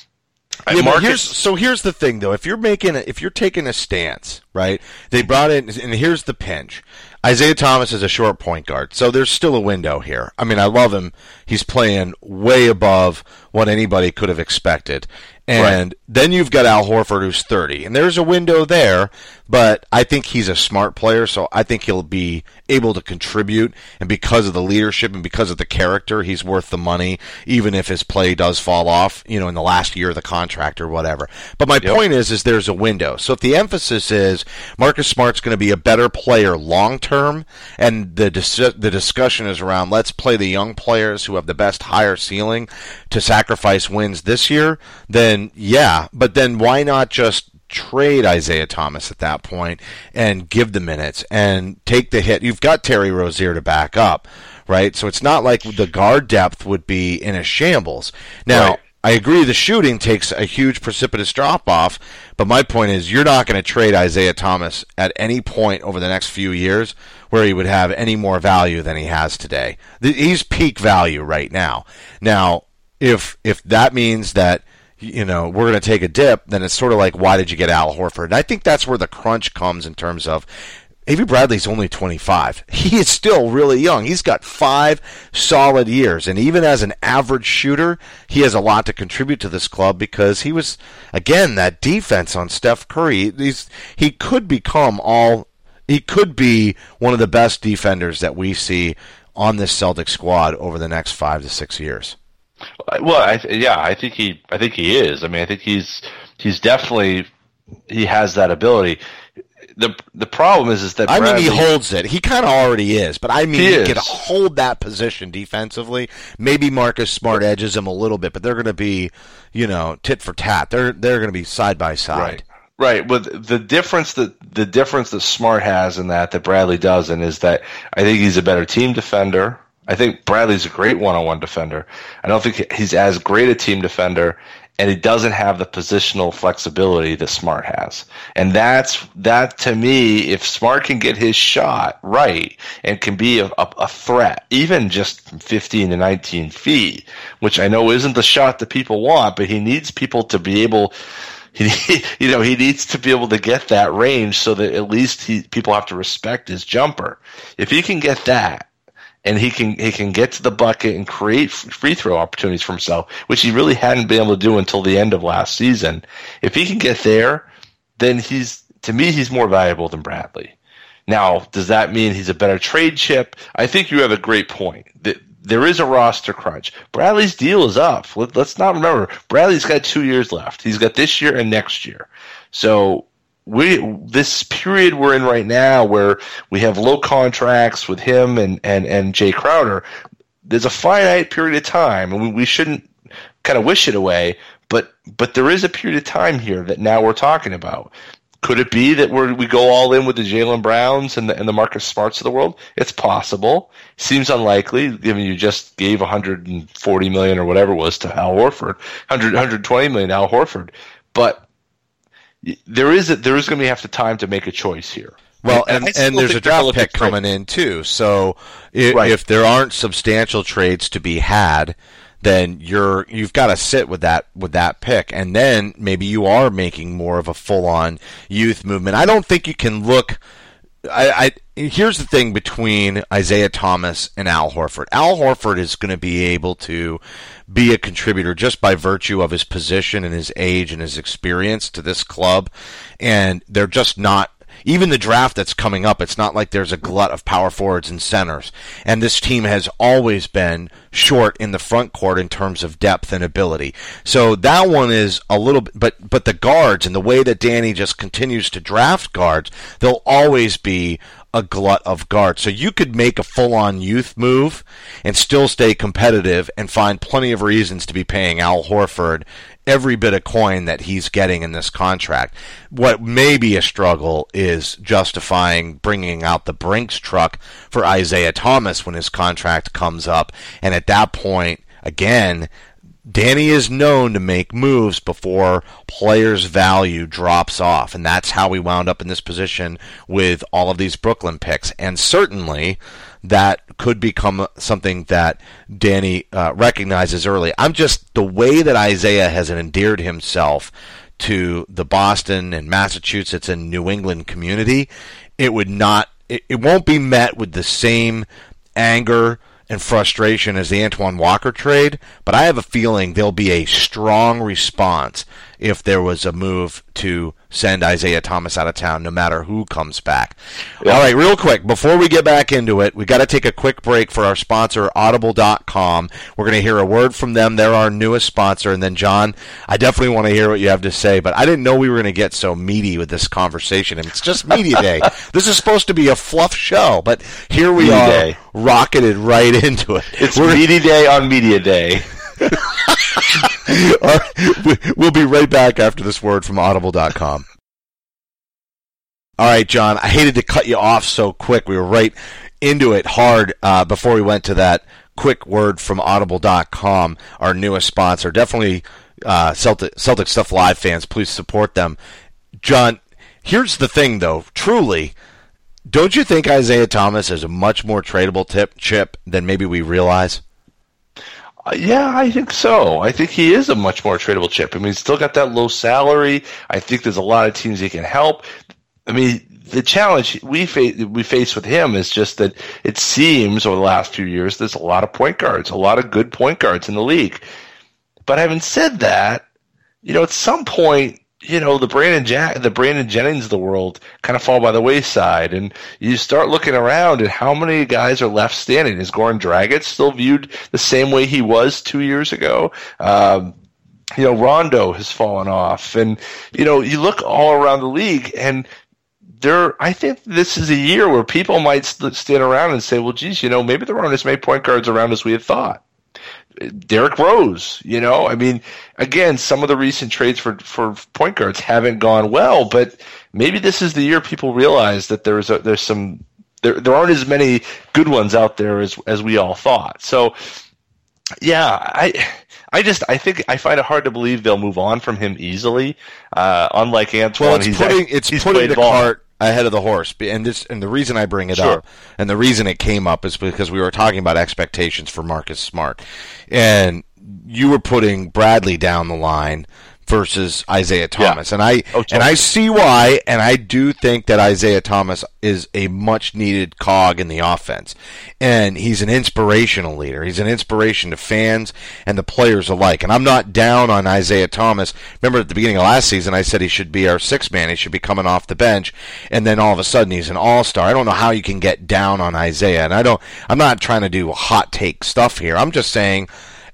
Yeah, Marcus- here's, so here's the thing, though. If you're making, a, if you're taking a stance, right? They brought in, and here's the pinch. Isaiah Thomas is a short point guard, so there's still a window here. I mean, I love him. He's playing way above what anybody could have expected. And then you've got Al Horford, who's 30. And there's a window there, but I think he's a smart player, so I think he'll be able to contribute. And because of the leadership and because of the character, he's worth the money, even if his play does fall off, you know, in the last year of the contract or whatever. But my point is, is there's a window. So if the emphasis is Marcus Smart's going to be a better player long term, and the dis- the discussion is around let's play the young players who have the best higher ceiling to sacrifice wins this year, then yeah. But then why not just trade Isaiah Thomas at that point and give the minutes and take the hit? You've got Terry Rozier to back up, right? So it's not like the guard depth would be in a shambles. Now. Right. I agree the shooting takes a huge precipitous drop off, but my point is you're not going to trade Isaiah Thomas at any point over the next few years where he would have any more value than he has today. He's peak value right now. Now, if if that means that you know we're going to take a dip, then it's sort of like why did you get Al Horford? And I think that's where the crunch comes in terms of Avery Bradley's only 25. He is still really young. He's got five solid years. And even as an average shooter, he has a lot to contribute to this club because he was, again, that defense on Steph Curry. He's, he could become all, he could be one of the best defenders that we see on this Celtic squad over the next five to six years. Well, I, th- yeah, I think he, I think he is. I mean, I think he's, he's definitely, he has that ability. the The problem is, is that I mean, he holds it. He kind of already is, but I mean, He he, is. could hold that position defensively. Maybe Marcus Smart edges him a little bit, but they're going to be, you know, tit for tat. They're they're going to be side by side. Right. Right. But the difference that the difference that Smart has in that that Bradley doesn't is that I think he's a better team defender. I think Bradley's a great one-on-one defender. I don't think he's as great a team defender, and he doesn't have the positional flexibility that Smart has. And that's that to me. If Smart can get his shot right and can be a, a, a threat, even just from 15 to 19 feet, which I know isn't the shot that people want, but he needs people to be able he, you know, he needs to be able to get that range so that at least he, people have to respect his jumper. If he can get that, and he can he can get to the bucket and create free throw opportunities for himself, which he really hadn't been able to do until the end of last season. If he can get there, then he's to me he's more valuable than Bradley. Now, does that mean he's a better trade chip? I think you have a great point. There is a roster crunch. Bradley's deal is up. Let, let's not remember Bradley's got two years left. He's got this year and next year. So we this period we're in right now, where we have low contracts with him and and and Jae Crowder. There's a finite period of time, and we, we shouldn't kind of wish it away. But but there is a period of time here that now we're talking about. Could it be that we we go all in with the Jaylen Browns and the, and the Marcus Smarts of the world? It's possible. Seems unlikely, given you just gave 140 million or whatever it was to Al Horford, 100, 120 million Al Horford. But there is a, there is going to have to time to make a choice here. Well, I and, and there's a think they're gonna draft pick coming in too. So if, Right. if there aren't substantial trades to be had, then you're you've got to sit with that with that pick, and then maybe you are making more of a full on youth movement. I don't think you can look. I, I here's the thing between Isaiah Thomas and Al Horford. Al Horford is going to be able to be a contributor just by virtue of his position and his age and his experience to this club, and they're just not. Even the draft that's coming up, it's not like there's a glut of power forwards and centers. And this team has always been short in the front court in terms of depth and ability. So that one is a little bit, but but the guards and the way that Danny just continues to draft guards, they'll always be a glut of guards. So you could make a full-on youth move and still stay competitive and find plenty of reasons to be paying Al Horford every bit of coin that he's getting in this contract. What may be a struggle is justifying bringing out the Brinks truck for Isaiah Thomas when his contract comes up. And at that point, again, Danny is known to make moves before players' value drops off, and that's how we wound up in this position with all of these Brooklyn picks. And certainly, that could become something that Danny uh, recognizes early. I'm just the way that Isaiah has endeared himself to the Boston and Massachusetts and New England community. It would not. It, it won't be met with the same anger and frustration as the Antoine Walker trade, but I have a feeling there'll be a strong response if there was a move to send Isaiah Thomas out of town, no matter who comes back. All right, real quick, before we get back into it, we got to take a quick break for our sponsor, Audible.com. We're going to hear a word from them. They're our newest sponsor. And then, Jon, I definitely want to hear what you have to say, but I didn't know we were going to get so meaty with this conversation. And it's just Media Day. this is supposed to be a fluff show, but here we Media are, Day. rocketed right into it. It's We're- Media Day on Media Day. Right, we- we'll be right back after this word from audible.com. All right, Jon, I hated to cut you off so quick. We were right into it hard uh, before we went to that quick word from audible.com, our newest sponsor. Definitely uh, Celtic, Celtic Stuff Live fans, please support them. Jon, here's the thing, though. Truly, don't you think Isaiah Thomas is a much more tradable tip chip than maybe we realize? Yeah, I think so. I think he is a much more tradable chip. I mean, he's still got that low salary. I think there's a lot of teams he can help. I mean, the challenge we face we face with him is just that it seems over the last few years there's a lot of point guards, a lot of good point guards in the league. But having said that, you know, at some point, you know, the Brandon Jack, the Brandon Jennings of the world kind of fall by the wayside, and you start looking around at how many guys are left standing. Is Goran Dragic still viewed the same way he was two years ago? Um, you know, Rondo has fallen off, and you know, you look all around the league, and there, I think this is a year where people might stand around and say, "Well, geez, you know, maybe there aren't as many point guards around as we had thought." Derrick Rose, you know, I mean, again, some of the recent trades for for point guards haven't gone well, but maybe this is the year people realize that there's a, there's some there there aren't as many good ones out there as as we all thought. So, yeah, I. I just I think I find it hard to believe they'll move on from him easily. Uh, unlike Antoine, Well, it's he's putting act- it's he's putting the ball. cart ahead of the horse, and this and the reason I bring it Sure. up, and the reason it came up is because we were talking about expectations for Marcus Smart, and you were putting Bradley down the line versus Isaiah Thomas, and I Oh, and I see why, and I do think that Isaiah Thomas is a much needed cog in the offense, and he's an inspirational leader. He's an inspiration to fans and the players alike. And I'm not down on Isaiah Thomas. Remember at the beginning of last season, I said he should be our sixth man. He should be coming off the bench, and then all of a sudden he's an all star. I don't know how you can get down on Isaiah, and I don't. I'm not trying to do hot take stuff here. I'm just saying.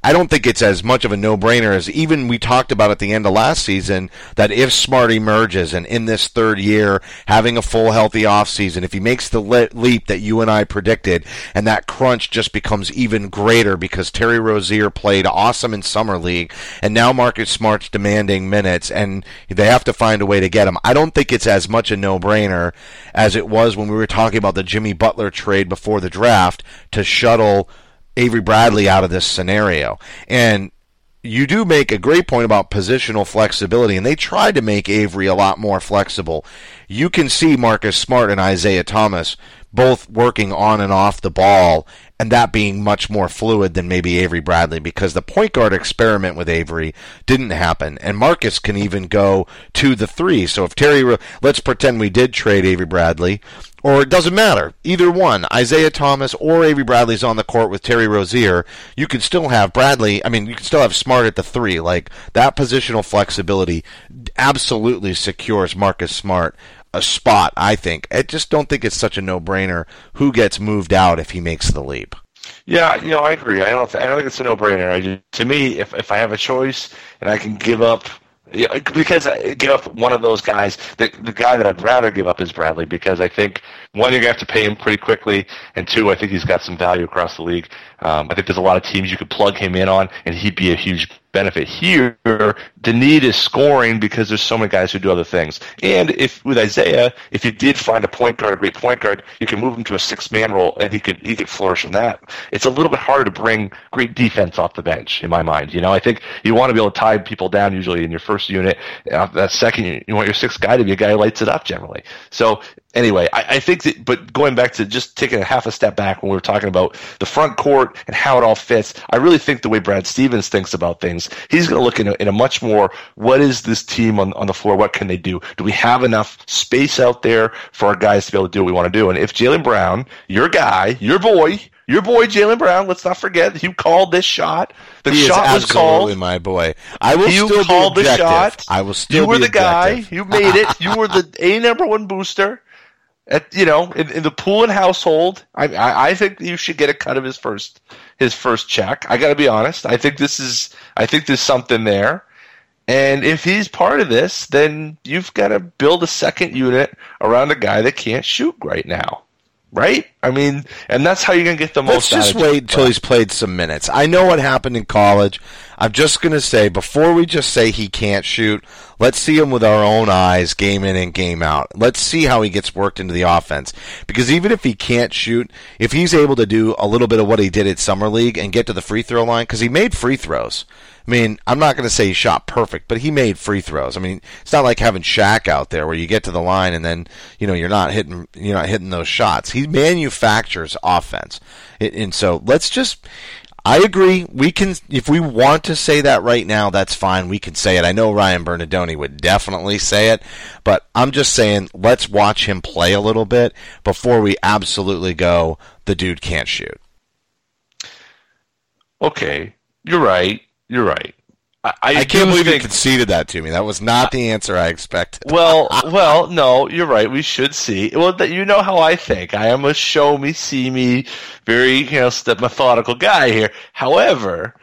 I don't think it's as much of a no-brainer as even we talked about at the end of last season that if Smart emerges and in this third year having a full healthy offseason, if he makes the le- leap that you and I predicted and that crunch just becomes even greater because Terry Rozier played awesome in summer league and now Marcus Smart's demanding minutes and they have to find a way to get him. I don't think it's as much a no-brainer as it was when we were talking about the Jimmy Butler trade before the draft to shuttle Avery Bradley out of this scenario. And you do make a great point about positional flexibility, and they tried to make Avery a lot more flexible. You can see Marcus Smart and Isaiah Thomas both working on and off the ball, and that being much more fluid than maybe Avery Bradley because the point guard experiment with Avery didn't happen, and Marcus can even go to the three. So if Terry, let's pretend we did trade Avery Bradley, or it doesn't matter, either one, Isaiah Thomas or Avery Bradley's on the court with Terry Rozier, you could still have Bradley. I mean, you can still have Smart at the three. Like that positional flexibility absolutely secures Marcus Smart a spot. I think. I just don't think it's such a no-brainer who gets moved out if he makes the leap. Yeah, you know, I agree. I don't. I don't think it's a no-brainer. I to me, if if I have a choice and I can give up, yeah, because I give up one of those guys, the the guy that I'd rather give up is Bradley because I think one, you're gonna have to pay him pretty quickly, and two, I think he's got some value across the league. Um, I think there's a lot of teams you could plug him in on, and he'd be a huge benefit here. The need is scoring because there's so many guys who do other things. And if with Isaiah, if you did find a point guard, a great point guard, you can move him to a six man role and he could he could flourish in that. It's a little bit harder to bring great defense off the bench, in my mind. You know, I think you want to be able to tie people down usually in your first unit. Uh, that second you want your sixth guy to be a guy who lights it up generally. So anyway, I, I think that, but going back to just taking a half a step back when we were talking about the front court and how it all fits, I really think the way Brad Stevens thinks about things, he's going to look in a, in a much more, what is this team on, on the floor? What can they do? Do we have enough space out there for our guys to be able to do what we want to do? And if Jaylen Brown, your guy, your boy, Your boy Jaylen Brown. Let's not forget you called this shot. The He is shot was called. my boy. I will you still called be the shot. I will still You were the guy. You made it. You were the a number one booster. At you know, in, in the and household, I, I I think you should get a cut of his first his first check. I got to be honest. I think this is I think there's something there. And if he's part of this, then you've got to build a second unit around a guy that can't shoot right now. Right? I mean, and that's how you're going to get the Let's most out just wait until he's played some minutes. I know what happened in college. I'm just going to say, before we just say he can't shoot, let's see him with our own eyes, game in and game out. Let's see how he gets worked into the offense. Because even if he can't shoot, if he's able to do a little bit of what he did at Summer League and get to the free throw line, because he made free throws. I mean, I'm not going to say he shot perfect, but he made free throws. I mean, it's not like having Shaq out there where you get to the line and then you know you're not hitting you're not hitting those shots. He manufactures offense, and so let's just. I agree. We can, if we want to say that right now, that's fine. We can say it. I know Ryan Bernardoni would definitely say it, but I'm just saying let's watch him play a little bit before we absolutely go. The dude can't shoot. Okay, you're right. You're right. I, I, I can't believe you conceded that to me. That was not the answer I expected. well, well, no, you're right. We should see. Well, that you know how I think. I am a show me, see me, very you know step methodical guy here. However,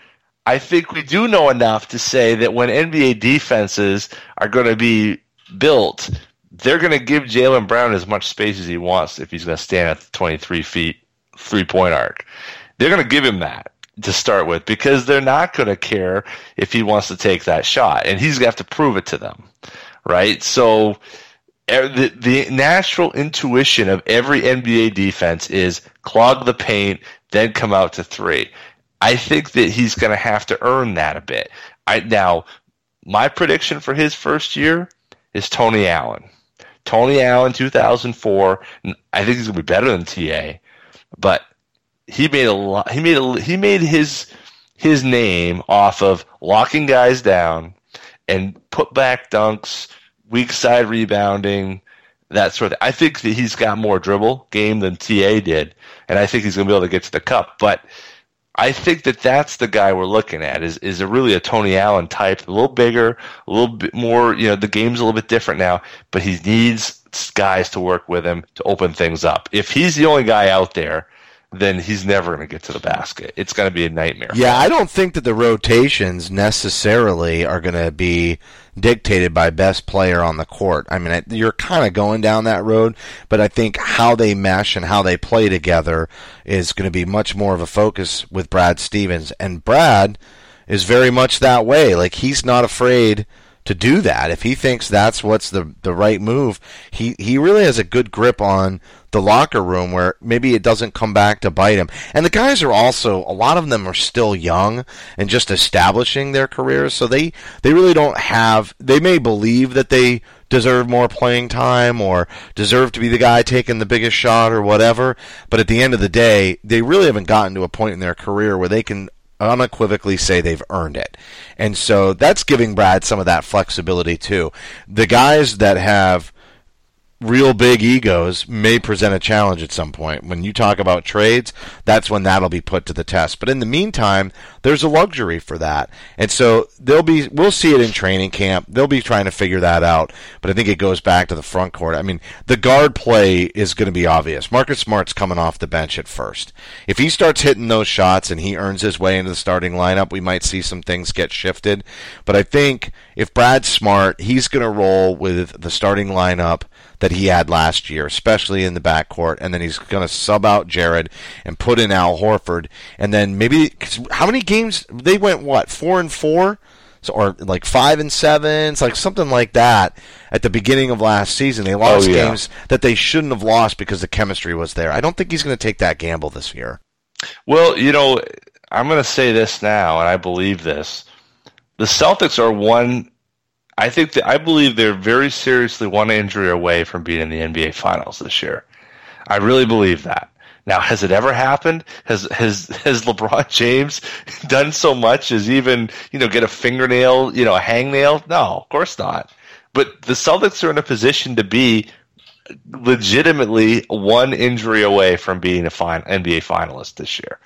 I think we do know enough to say that when NBA defenses are going to be built, they're going to give Jaylen Brown as much space as he wants if he's going to stand at the 23 feet three point arc. They're going to give him that to start with because they're not going to care if he wants to take that shot, and he's going to have to prove it to them, right? So er, the, the natural intuition of every NBA defense is clog the paint, then come out to three. I think that he's going to have to earn that a bit. I now my prediction for his first year is Tony Allen. Tony Allen, 2004. I think he's going to be better than TA, but he made a lot. He made a, he made his his name off of locking guys down and put back dunks, weak side rebounding, that sort of. Thing. I think that he's got more dribble game than TA did, and I think he's going to be able to get to the cup. But I think that that's the guy we're looking at is is a really a Tony Allen type, a little bigger, a little bit more. You know, the game's a little bit different now, but he needs guys to work with him to open things up. If he's the only guy out there, then he's never going to get to the basket. It's going to be a nightmare. Yeah, I don't think that the rotations necessarily are going to be dictated by best player on the court. I mean, you're kind of going down that road, but I think how they mesh and how they play together is going to be much more of a focus with Brad Stevens. And Brad is very much that way. Like he's not afraid to do that. If he thinks that's what's the the right move, he he really has a good grip on the locker room where maybe it doesn't come back to bite him. And the guys are also a lot of them are still young and just establishing their careers, so they they really don't have they may believe that they deserve more playing time or deserve to be the guy taking the biggest shot or whatever, but at the end of the day, they really haven't gotten to a point in their career where they can unequivocally say they've earned it. And so that's giving Brad some of that flexibility too. The guys that have real big egos may present a challenge at some point. When you talk about trades, that's when that'll be put to the test. But in the meantime, there's a luxury for that. And so they'll be we'll see it in training camp. They'll be trying to figure that out. But I think it goes back to the front court. I mean, the guard play is going to be obvious. Marcus Smart's coming off the bench at first. If he starts hitting those shots and he earns his way into the starting lineup, we might see some things get shifted. But I think if Brad's smart, he's going to roll with the starting lineup that he had last year, especially in the backcourt, and then he's going to sub out Jared and put in Al Horford, and then maybe cause how many games they went? What four and four, so, or like five and seven, it's like something like that. At the beginning of last season, they oh, lost Oh, yeah. games that they shouldn't have lost because the chemistry was there. I don't think he's going to take that gamble this year. Well, you know, I'm going to say this now, and I believe this. The Celtics are one. I think that I believe they're very seriously one injury away from being in the NBA Finals this year. I really believe that. Now, has it ever happened? Has has has LeBron James done so much as even you know get a fingernail, you know, a hangnail? No, of course not. But the Celtics are in a position to be legitimately one injury away from being a fin- NBA finalist this year.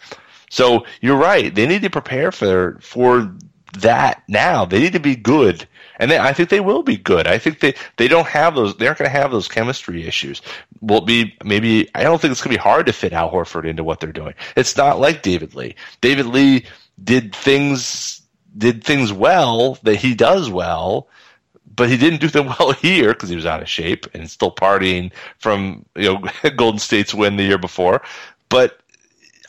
So you're right. They need to prepare for for that now. They need to be good, and they, I think they will be good. I think they they don't have those. They aren't going to have those chemistry issues. Will be maybe? I don't think it's going to be hard to fit Al Horford into what they're doing. It's not like David Lee. David Lee did things did things well that he does well but he didn't do them well here because he was out of shape and still partying from you know Golden State's win the year before. But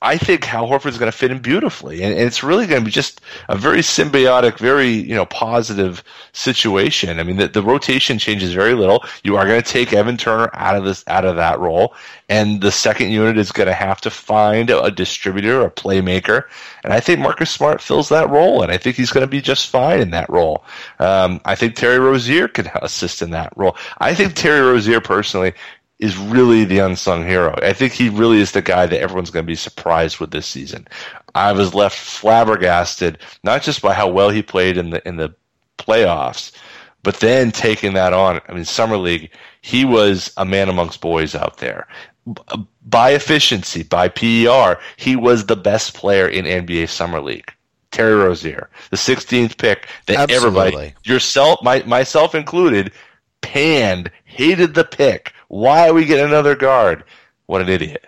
I think Al Horford is going to fit in beautifully, and, and it's really going to be just a very symbiotic, very you know positive situation. I mean, the, the rotation changes very little. You are going to take Evan Turner out of this out of that role, and the second unit is going to have to find a, a distributor, a playmaker, and I think Marcus Smart fills that role, and I think he's going to be just fine in that role. Um, I think Terry Rozier can assist in that role. I think Terry Rozier personally is really the unsung hero. I think he really is the guy that everyone's going to be surprised with this season. I was left flabbergasted, not just by how well he played in the in the playoffs, but then taking that on. I mean, summer league, he was a man amongst boys out there. By efficiency, by PER, he was the best player in NBA summer league. Terry Rozier, the 16th pick that everybody, yourself, my, myself included, panned, hated the pick. Why are we getting another guard? What an idiot.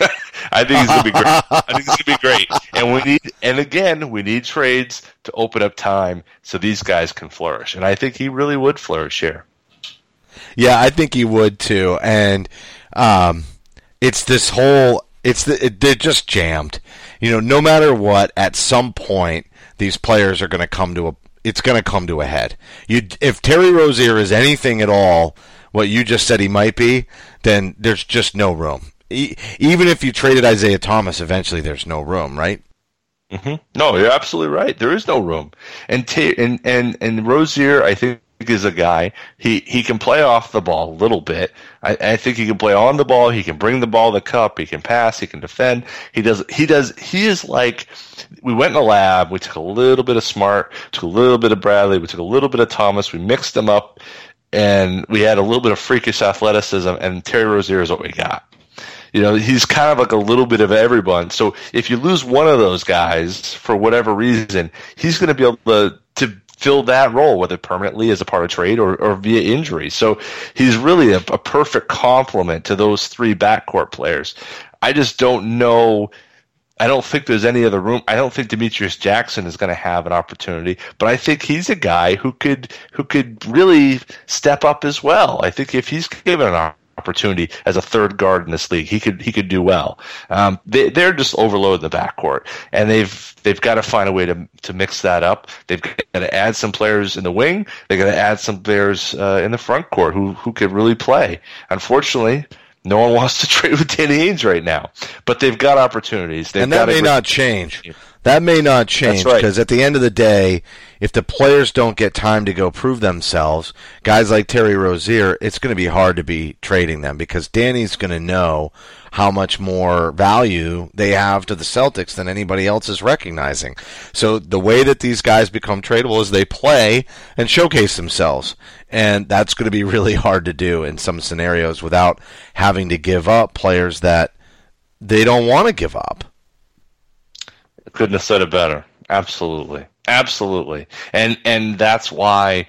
I think he's gonna be great. I think he's gonna be great. And we need and again, we need trades to open up time so these guys can flourish. And I think he really would flourish here. Yeah, I think he would too. And um, it's this whole it's the, it, they're just jammed. You know, no matter what, at some point these players are going to come to a it's going to come to a head. You if Terry Rozier is anything at all what you just said he might be, then there's just no room. E- even if you traded Isaiah Thomas, eventually there's no room, right? hmm No, you're absolutely right. There is no room. And Ta- and and and Rozier, I think is a guy. He he can play off the ball a little bit. I, I think he can play on the ball. He can bring the ball the cup. He can pass. He can defend. He does. He does. He is like. We went in the lab. We took a little bit of Smart, took a little bit of Bradley, we took a little bit of Thomas. We mixed them up, and we had a little bit of freakish athleticism. And Terry Rozier is what we got. You know, he's kind of like a little bit of everyone. So if you lose one of those guys for whatever reason, he's going to be able to to fill that role, whether permanently as a part of trade or, or via injury. So he's really a, a perfect complement to those three backcourt players. I just don't know. I don't think there's any other room. I don't think Demetrius Jackson is going to have an opportunity, but I think he's a guy who could who could really step up as well. I think if he's given an opportunity as a third guard in this league, he could he could do well. Um, they, they're just overloaded the backcourt, and they've they've got to find a way to to mix that up. They've got to add some players in the wing. They got to add some players uh, in the front court who who could really play. Unfortunately. No one wants to trade with Danny Ainge right now, but they've got opportunities. They've and got that may a- not change. That may not change right. because at the end of the day, if the players don't get time to go prove themselves, guys like Terry Rozier, it's going to be hard to be trading them because Danny's going to know how much more value they have to the Celtics than anybody else is recognizing. So the way that these guys become tradable is they play and showcase themselves. And that's going to be really hard to do in some scenarios without having to give up players that they don't want to give up. Couldn't have said it better. Absolutely, absolutely, and and that's why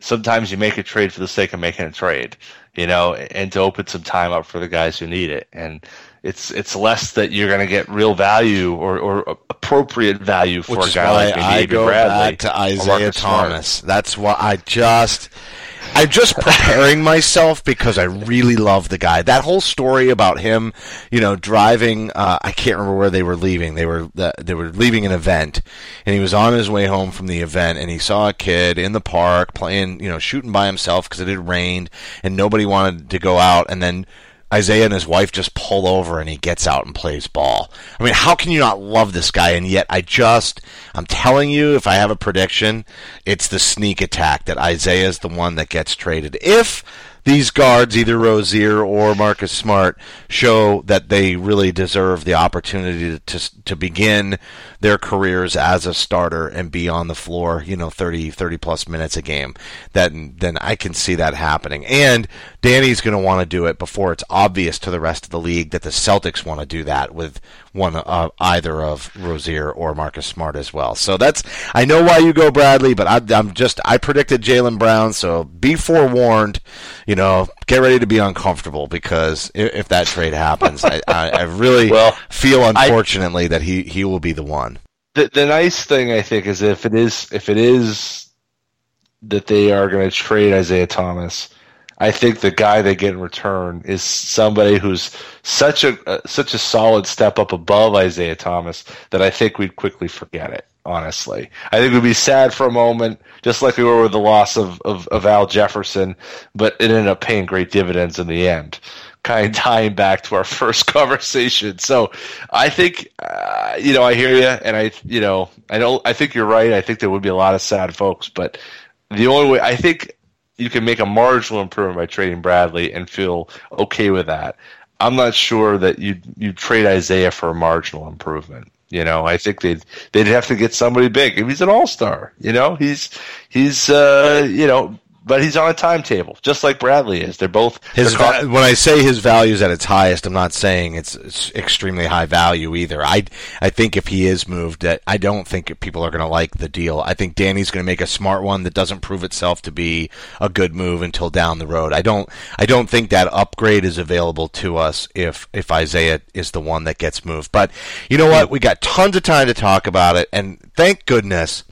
sometimes you make a trade for the sake of making a trade, you know, and to open some time up for the guys who need it, and it's it's less that you're going to get real value or, or appropriate value for Which a guy like maybe I go Bradley back to Isaiah Marcus Smart. Thomas. That's why I just. I'm just preparing myself because I really love the guy. That whole story about him, you know, driving. Uh, I can't remember where they were leaving. They were uh, they were leaving an event, and he was on his way home from the event, and he saw a kid in the park playing, you know, shooting by himself because it had rained, and nobody wanted to go out, and then Isaiah and his wife just pull over and he gets out and plays ball. I mean, how can you not love this guy? And yet, I just, I'm telling you, if I have a prediction, it's the sneak attack that Isaiah is the one that gets traded. If these guards, either Rozier or Marcus Smart, show that they really deserve the opportunity to to, to begin their careers as a starter and be on the floor, you know, 30, 30 plus minutes a game, then then I can see that happening. And Danny's going to want to do it before it's obvious to the rest of the league that the Celtics want to do that with one uh, either of Rozier or Marcus Smart as well. So that's I know why you go Bradley, but I, I'm just I predicted Jaylen Brown, so be forewarned. You know, get ready to be uncomfortable because if, if that trade happens, I, I, I really Well, feel unfortunately that he he will be the one. The the nice thing I think is if it is if it is that they are going to trade Isaiah Thomas, I think the guy they get in return is somebody who's such a uh, such a solid step up above Isaiah Thomas that I think we'd quickly forget it. Honestly, I think we'd be sad for a moment, just like we were with the loss of, of, of Al Jefferson, but it ended up paying great dividends in the end kind of tying back to our first conversation. So I think, uh, you know, I hear you, and I, you know, I don't, I think you're right. I think there would be a lot of sad folks, but the only way I think you can make a marginal improvement by trading Bradley and feel okay with that. I'm not sure that you you trade Isaiah for a marginal improvement. You know, I think they'd they'd have to get somebody big. If he's an all star, you know, he's he's uh, you know, but he's on a timetable, just like Bradley is. They're both His they're va- when I say his value is at its highest, I'm not saying it's, it's extremely high value either. I I think if he is moved, that I don't think people are going to like the deal. I think Danny's going to make a smart one that doesn't prove itself to be a good move until down the road. I don't I don't think that upgrade is available to us if if Isaiah is the one that gets moved. But you know what? We got tons of time to talk about it, and thank goodness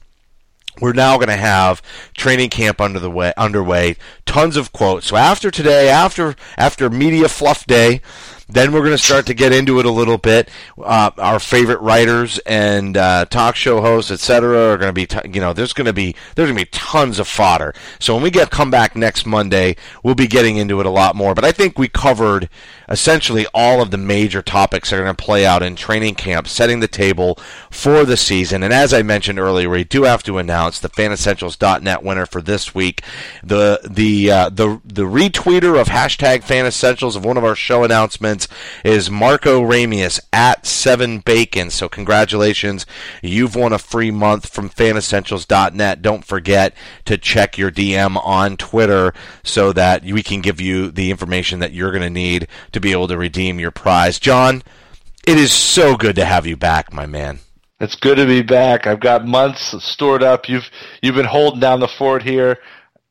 we're now going to have training camp under the way underway. Tons of quotes. So after today, after after media fluff day, then we're going to start to get into it a little bit. Uh, our favorite writers and uh, talk show hosts, etc., are going to be. T- you know, there's going to be there's going to be tons of fodder. So when we get come back next Monday, we'll be getting into it a lot more. But I think we covered essentially all of the major topics that are going to play out in training camp, setting the table for the season. And as I mentioned earlier, we do have to announce the FanEssentials.net winner for this week. The the uh, the the retweeter of hashtag FanEssentials of one of our show announcements is Marco Ramius at Seven Bacon. So congratulations, you've won a free month from FanEssentials.net. Don't forget to check your DM on Twitter so that we can give you the information that you're going to need to be able to redeem your prize. Jon, it is so good to have you back, my man. It's good to be back. I've got months stored up. You've you've been holding down the fort here.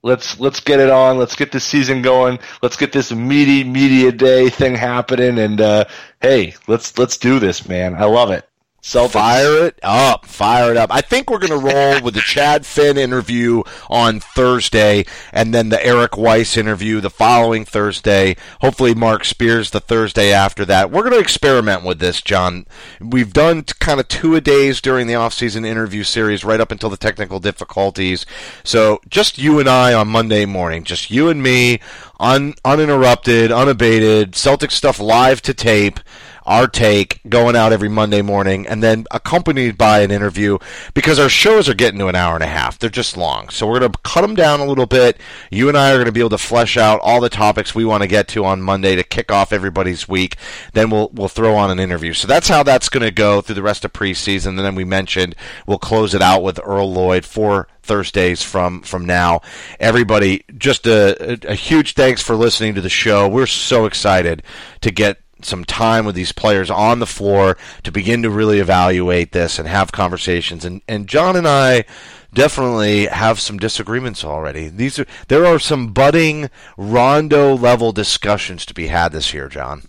Let's let's get it on. Let's get this season going. Let's get this meaty media day thing happening. And uh, hey, let's let's do this, man. I love it. Celtics. Fire it up. Fire it up. I think we're going to roll with the Chad Finn interview on Thursday and then the Eric Weiss interview the following Thursday. Hopefully, Marc Spears the Thursday after that. We're going to experiment with this, Jon. We've done kind of two a days during the off-season interview series right up until the technical difficulties. So just you and I on Monday morning, just you and me, un- uninterrupted, unabated, Celtic stuff live to tape our take going out every Monday morning and then accompanied by an interview because our shows are getting to an hour and a half. They're just long. So we're going to cut them down a little bit. You and I are going to be able to flesh out all the topics we want to get to on Monday to kick off everybody's week. Then we'll we'll throw on an interview. So that's how that's going to go through the rest of preseason. And then we mentioned we'll close it out with Earl Lloyd for Thursdays from from now. Everybody, just a, a, a huge thanks for listening to the show. We're so excited to get some time with these players on the floor to begin to really evaluate this and have conversations. And and Jon and I definitely have some disagreements already. These are there are some budding Rondo level discussions to be had this year, Jon.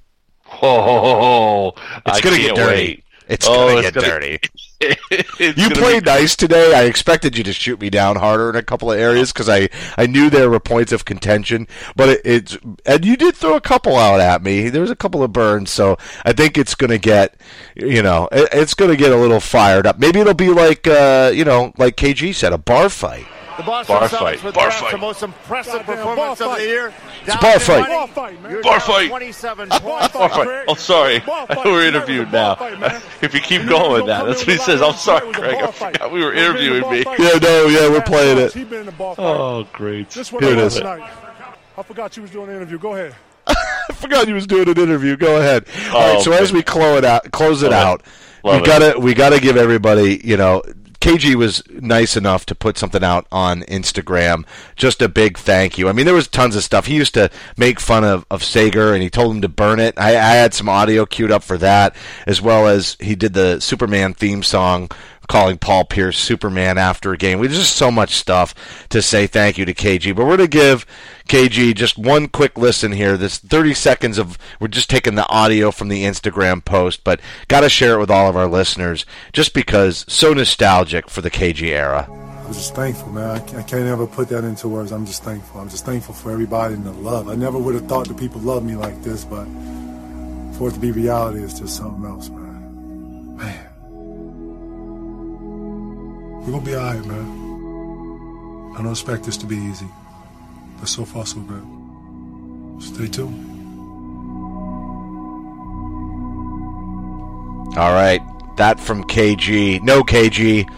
Oh, It's gonna get can't dirty. wait. It's Oh, gonna it's get gonna- dirty. You played be- nice today. I expected you to shoot me down harder in a couple of areas because I, I knew there were points of contention. But it, it's and you did throw a couple out at me. There was a couple of burns, so I think it's going to get, you know, it, it's going to get a little fired up. Maybe it'll be like, uh, you know, like KG said, a bar fight. The Boston Bar Celtics fight, with bar perhaps fight. the most impressive Goddamn performance of the year. It's a bar fight. Ball fight, man. Bar fight. 27 Bar fight. Oh, Craig. sorry. Fight. We're Tonight was a interviewed now. fight. If you keep going with that, that's what he says. I'm sorry, Craig. I was a ball forgot we were He's been in the interviewing me. fight. Yeah, no, yeah, we're playing it. He's been in the ball fight. Oh, great. This one Here it I I forgot you was doing the interview. Go ahead. I forgot you was doing an interview. Go ahead. All Oh, right. So as we close it out, close it Love out, Love we it. gotta we gotta give everybody, you know. KG was nice enough to put something out on Instagram. Just a big thank you. I mean, there was tons of stuff. He used to make fun of, of Sager, and he told him to burn it. I, I had some audio queued up for that, as well as he did the Superman theme song calling Paul Pierce Superman after a game. We just so much stuff to say thank you to KG. But we're going to give KG just one quick listen here. This 30 seconds of we're just taking the audio from the Instagram post, but got to share it with all of our listeners just because so nostalgic for the KG era. I'm just thankful, man. I I can't ever put that into words. I'm just thankful. I'm just thankful for everybody and the love. I never would have thought that people loved me like this, but for it to be reality is just something else, man. Man. We're gonna be alright, man. I don't expect this to be easy, but so far so good. Stay tuned. All right, that from KG. No KG.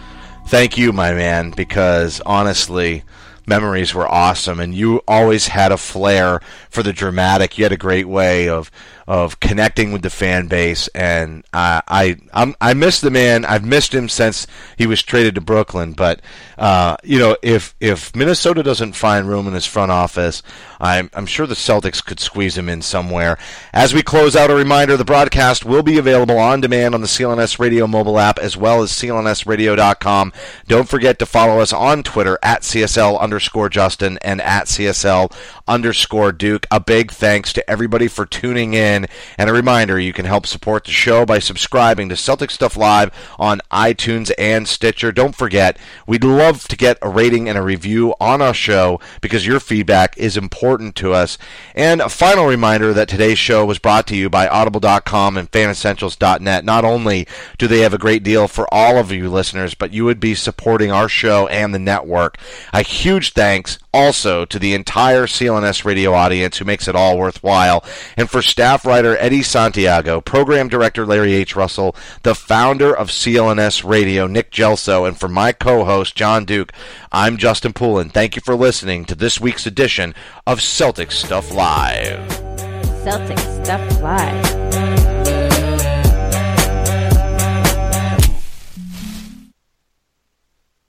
Thank you, my man, because honestly, memories were awesome, and you always had a flair for the dramatic. You had a great way of of connecting with the fan base, and I I I'm, I miss the man. I've missed him since he was traded to Brooklyn. But uh, you know, if if Minnesota doesn't find room in his front office, I'm I'm sure the Celtics could squeeze him in somewhere. As we close out, a reminder: the broadcast will be available on demand on the CLNS Radio mobile app as well as CLNSRadio.com. Don't forget to follow us on Twitter at CSL underscore Justin and at CSL underscore Duke. A big thanks to everybody for tuning in. And a reminder, you can help support the show by subscribing to Celtic Stuff Live on iTunes and Stitcher. Don't forget, we'd love to get a rating and a review on our show because your feedback is important to us. And a final reminder that today's show was brought to you by Audible.com and FanEssentials.net. Not only do they have a great deal for all of you listeners, but you would be supporting our show and the network. A huge thanks also to the entire CLNS radio audience who makes it all worthwhile. And for staff writer Eddie Santiago, program director Larry H. Russell, the founder of CLNS Radio, Nick Gelso, and for my co-host Jon Duke, I'm Justin Poulin. Thank you for listening to this week's edition of Celtic Stuff Live. Celtic Stuff Live.